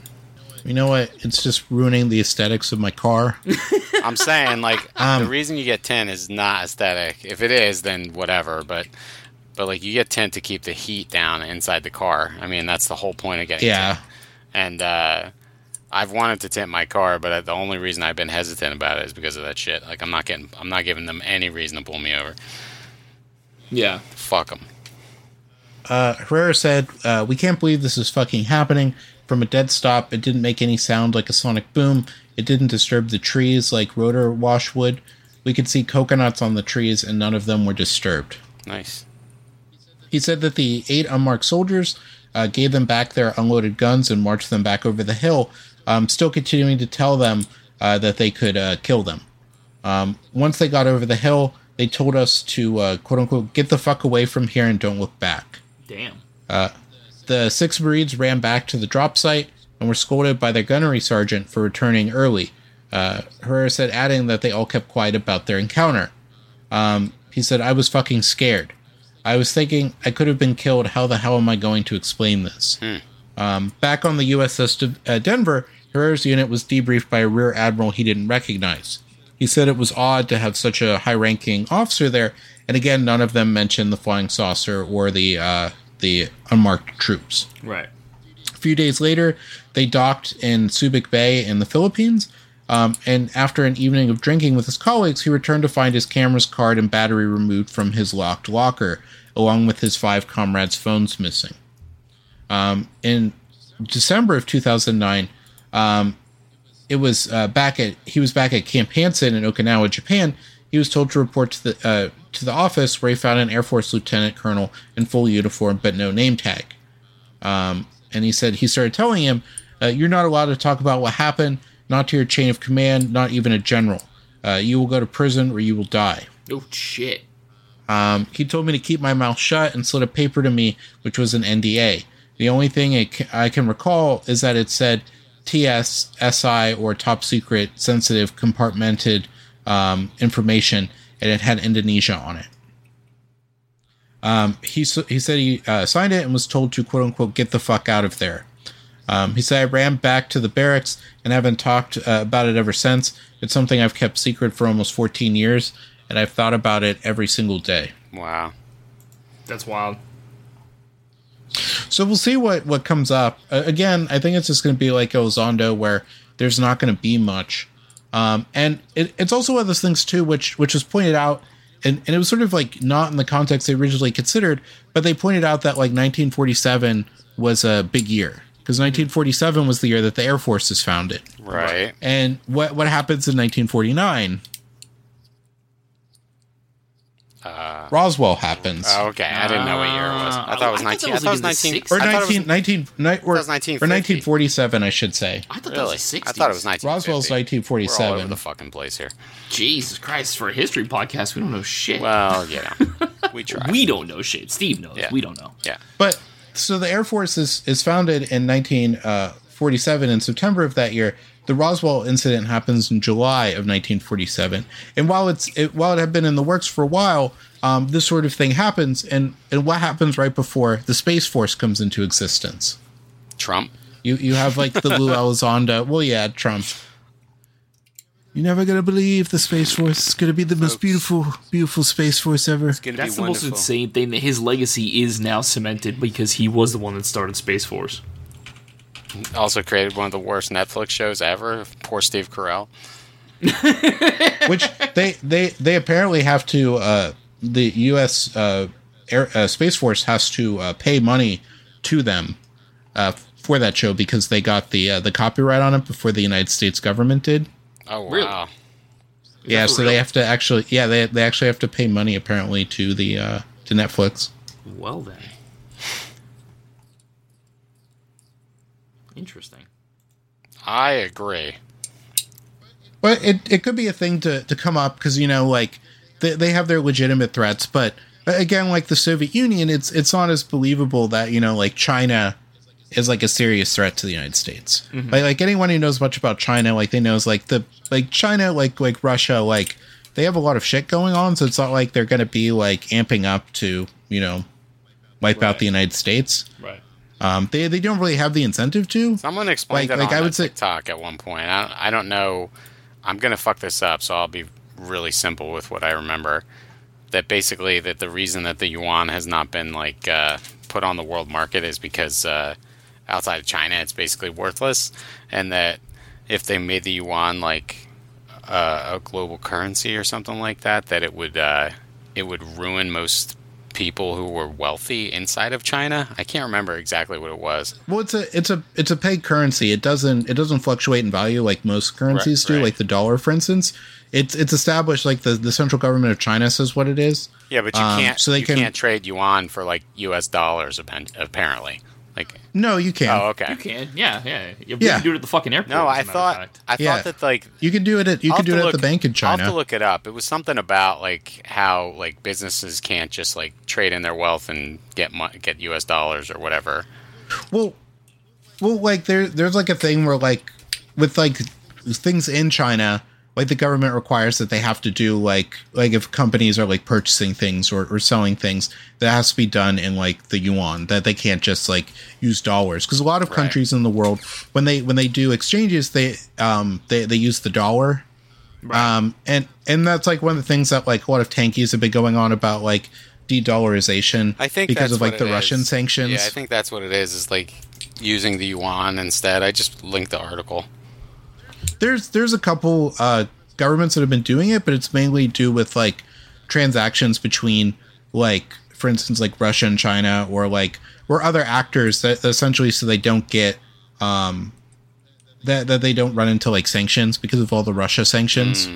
You know what? It's just ruining the aesthetics of my car. (laughs) I'm saying like Um, the reason you get tint is not aesthetic. If it is, then whatever. But but like you get tint to keep the heat down inside the car. I mean that's the whole point of getting Yeah. tint. And uh, I've wanted to tint my car, but the only reason I've been hesitant about it is because of that shit. Like I'm not getting, I'm not giving them any reason to pull me over. yeah. Fuck them. Uh, Herrera said, uh, "We can't believe this is fucking happening. From a dead stop, it didn't make any sound like a sonic boom. It didn't disturb the trees like rotor wash would. We could see coconuts on the trees, and none of them were disturbed." Nice. He said that the eight unmarked soldiers uh, gave them back their unloaded guns and marched them back over the hill, um, still continuing to tell them uh, that they could uh, kill them. Um, once they got over the hill, they told us to uh, quote unquote get the fuck away from here and don't look back. Damn. The six Marines ran back to the drop site and were scolded by their gunnery sergeant for returning early. Uh, Herrera said, adding that they all kept quiet about their encounter. Um, he said, I was fucking scared. I was thinking I could have been killed. How the hell am I going to explain this? Um, back on the USS uh, Denver, Herrera's unit was debriefed by a rear admiral he didn't recognize. He said it was odd to have such a high ranking officer there, and again, none of them mentioned the flying saucer or the, uh, the unmarked troops. Right. A few days later, they docked in Subic Bay in the Philippines. Um, and after an evening of drinking with his colleagues, he returned to find his camera's card and battery removed from his locked locker, along with his five comrades' phones missing. Um, in December of 2009, um, it was uh, back at he was back at Camp Hansen in Okinawa, Japan. He was told to report to the uh, to the office where he found an Air Force lieutenant colonel in full uniform but no name tag and he said he started telling him, uh, "You're not allowed to talk about what happened, not to your chain of command, not even a general. Uh, you will go to prison or you will die." Oh shit. Um, he told me to keep my mouth shut and slid a paper to me, which was an NDA. The only thing I can recall is that it said TS, SI, or top secret, sensitive, compartmented um, information, and it had Indonesia on it. Um, he he said he uh, signed it and was told to quote unquote get the fuck out of there. Um, he said I ran back to the barracks and haven't talked uh, about it ever since. It's something I've kept secret for almost 14 years, and I've thought about it every single day. Wow. That's wild. So we'll see what what comes up. Uh, again, I think it's just going to be like Elizondo, where there's not going to be much. Um, and it, it's also one of those things too, which which was pointed out, and, and it was sort of like not in the context they originally considered, but they pointed out that like 1947 was a big year because 1947 was the year that the Air Force is founded. Right. And what what happens in 1949? Uh, Roswell happens. oh, okay. I didn't know what year it was. I thought it was 19. I thought it was like in the 19. or I thought it 19, was- 19, ni- or, or 1950. 1947, I should say. I thought that was the 60s. I thought it was 19. Roswell's We're all 1947. over the fucking place here. Jesus Christ, for a history podcast, we don't know shit. Well, you know, (laughs) we try. we don't know shit. Steve knows. Yeah. We don't know. yeah. But so the Air Force is, is founded in 1947 in September of that year. The Roswell incident happens in July of 1947, and while it's it, while it had been in the works for a while, um, this sort of thing happens, and and what happens right before the Space Force comes into existence? Trump. You you have like the Lou (laughs) Elizondo. Well, yeah, Trump. You're never gonna believe the Space Force is gonna be the most beautiful, beautiful Space Force ever. It's gonna That's be the most insane thing that his legacy is now cemented because he was the one that started Space Force. Also created one of the worst Netflix shows ever. Poor Steve Carell. (laughs) Which they they they apparently have to. Uh, the U.S. Uh, Air, uh, Space Force has to uh, pay money to them uh, for that show because they got the uh, the copyright on it before the United States government did. Oh wow. Really? yeah, so real? they have to actually. Yeah, they they actually have to pay money apparently to the uh, to Netflix. Well then. Interesting. I agree. But it, it could be a thing to, to come up because you know like they, they have their legitimate threats, but again like the Soviet Union, it's it's not as believable that you know like China is like a serious threat to the United States. Mm-hmm. Like like anyone who knows much about China, like they knows like the like China like like Russia like they have a lot of shit going on, so it's not like they're gonna be like amping up to you know wipe out the United States. Um, they they don't really have the incentive to. Someone explained Like- that like I would say- TikTok at one point. I don't, I don't know. I'm gonna fuck this up, so I'll be really simple with what I remember. That basically that the reason that the yuan has not been like uh, put on the world market is because uh, outside of China it's basically worthless, and that if they made the yuan like uh, a global currency or something like that, that it would uh, it would ruin most people who were wealthy inside of China. I can't remember exactly what it was. Well, it's a it's a it's a pegged currency. It doesn't it doesn't fluctuate in value like most currencies Right, do, right. like the dollar, for instance. It's it's established like the, the central government of China says what it is. Yeah, but you Um, can't. so they you can- can't trade yuan for like U.S. dollars. Apparently, like. No, you can. Oh, okay. You can, yeah, yeah. You Yeah. can do it at the fucking airport. No, I a I matter thought. I Yeah. thought that like. You can do it at you I'll can do it to at the bank in China. I'll have to look it up. It was something about like how like businesses can't just like trade in their wealth and get mo- get U.S. dollars or whatever. Well, well, like there, there's like a thing where like with like things in China, like the government requires that they have to do like like if companies are like purchasing things or, or selling things, that has to be done in like the yuan. That they can't just like use dollars because a lot of Right. countries in the world when they when they do exchanges, they um they they use the dollar. Um and and that's like one of the things that like a lot of tankies have been going on about like de-dollarization I think because of like the Russian is. sanctions. Yeah, I think that's what it is. Is like using the yuan instead. I just linked the article. There's there's a couple uh governments that have been doing it but it's mainly due with like transactions between like for instance like russia and china or like or other actors that essentially so they don't get um that that they don't run into like sanctions because of all the russia sanctions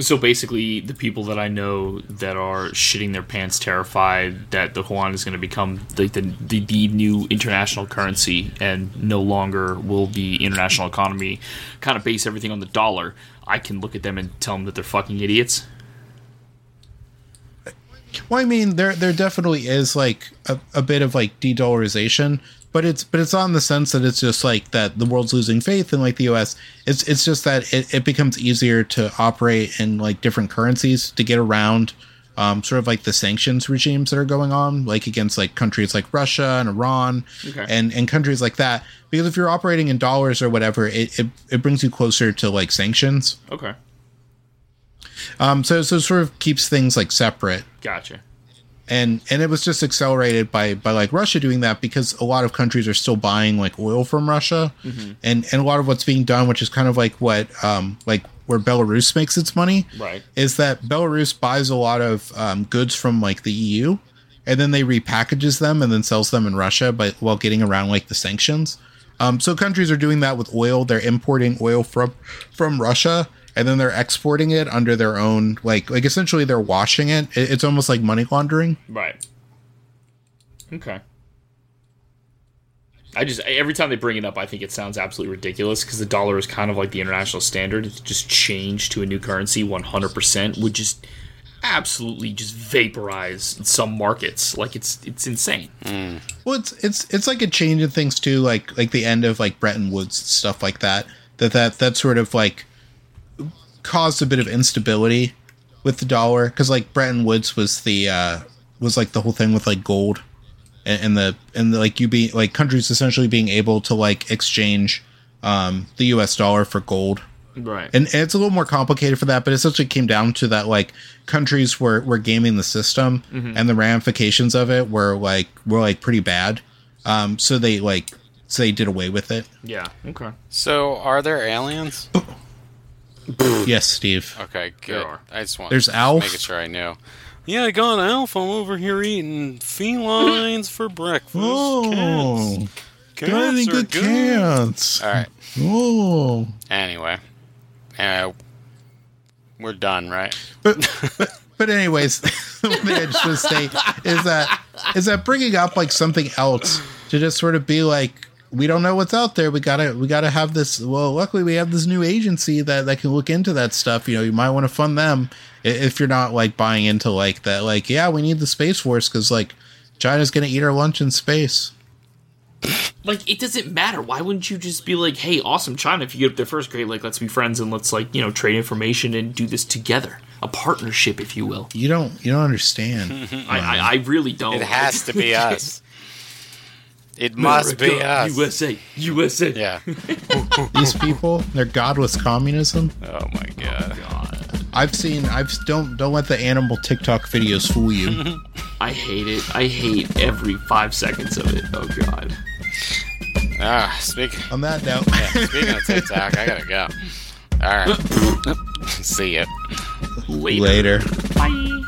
So basically, the people that I know that are shitting their pants, terrified that the yuan is going to become the, the, the new international currency and no longer will the international economy kind of base everything on the dollar. I can look at them and tell them that they're fucking idiots. well i mean there there definitely is like a, a bit of like de-dollarization but it's but it's on the sense that it's just like that the world's losing faith in like the us it's it's just that it, it becomes easier to operate in like different currencies to get around um, sort of like the sanctions regimes that are going on like against like countries like russia and iran Okay. and and countries like that. Because if you're operating in dollars or whatever it, it, it brings you closer to like sanctions. Okay, um so so sort of keeps things like separate. Gotcha. And and it was just accelerated by by like Russia doing that because a lot of countries are still buying like oil from Russia, and and a lot of what's being done, which is kind of like what um like where Belarus makes its money, Right. is that Belarus buys a lot of um, goods from like the EU, and then they repackages them and then sells them in Russia, but while getting around like the sanctions. Um, so countries are doing that with oil. They're importing oil from from Russia, and then they're exporting it under their own like like essentially they're washing it. it it's almost like money laundering. Right. Okay. I just every time they bring it up, I think it sounds absolutely ridiculous because the dollar is kind of like the international standard. It's just changed to a new currency, one hundred percent, would just absolutely just vaporize some markets. Like it's it's insane. Hmm. Well, it's it's it's like a change in things too, like like the end of like Bretton Woods stuff like that. that that that sort of like caused a bit of instability with the dollar because like Bretton Woods was the uh, was like the whole thing with like gold and, and the and the, like you be like countries essentially being able to like exchange um, the U.S. dollar for gold. Right. And it's a little more complicated for that, but essentially came down to that like countries were, were gaming the system and the ramifications of it were like were like pretty bad. Um, so they like so they did away with it. yeah. Okay. So, are there aliens? (laughs) Yes, Steve. Okay, good. I just want There's just Alf. making sure I knew. Yeah, I got Alf. I'm over here eating felines for breakfast. Oh, cats, cats are good cats? All right. Oh, Anyway, uh, we're done, right? but but, but anyways, (laughs) one thing I just want to say is that is that bringing up like something else to just sort of be like we don't know what's out there. We gotta we gotta have this. Well, luckily we have this new agency that that can look into that stuff. You know, you might want to fund them if you're not like buying into like that. Like, yeah, we need the space force because like China's gonna eat our lunch in space. Like it doesn't matter. Why wouldn't you just be like, "Hey, awesome China, if you get up there first, great. Like let's be friends and let's like you know trade information and do this together, a partnership, if you will." You don't you don't understand. (laughs) I, I I really don't. It has to be (laughs) us. It must be America, us. USA, USA. Yeah. (laughs) These people, they're godless communism. Oh my god. God, I've seen. I've don't don't let the animal TikTok videos fool you. (laughs) I hate it. I hate every five seconds of it. Oh God. Ah, speak. On that note, Yeah, speaking of TikTok, I gotta go. All right. (laughs) See ya. Later. later. Bye.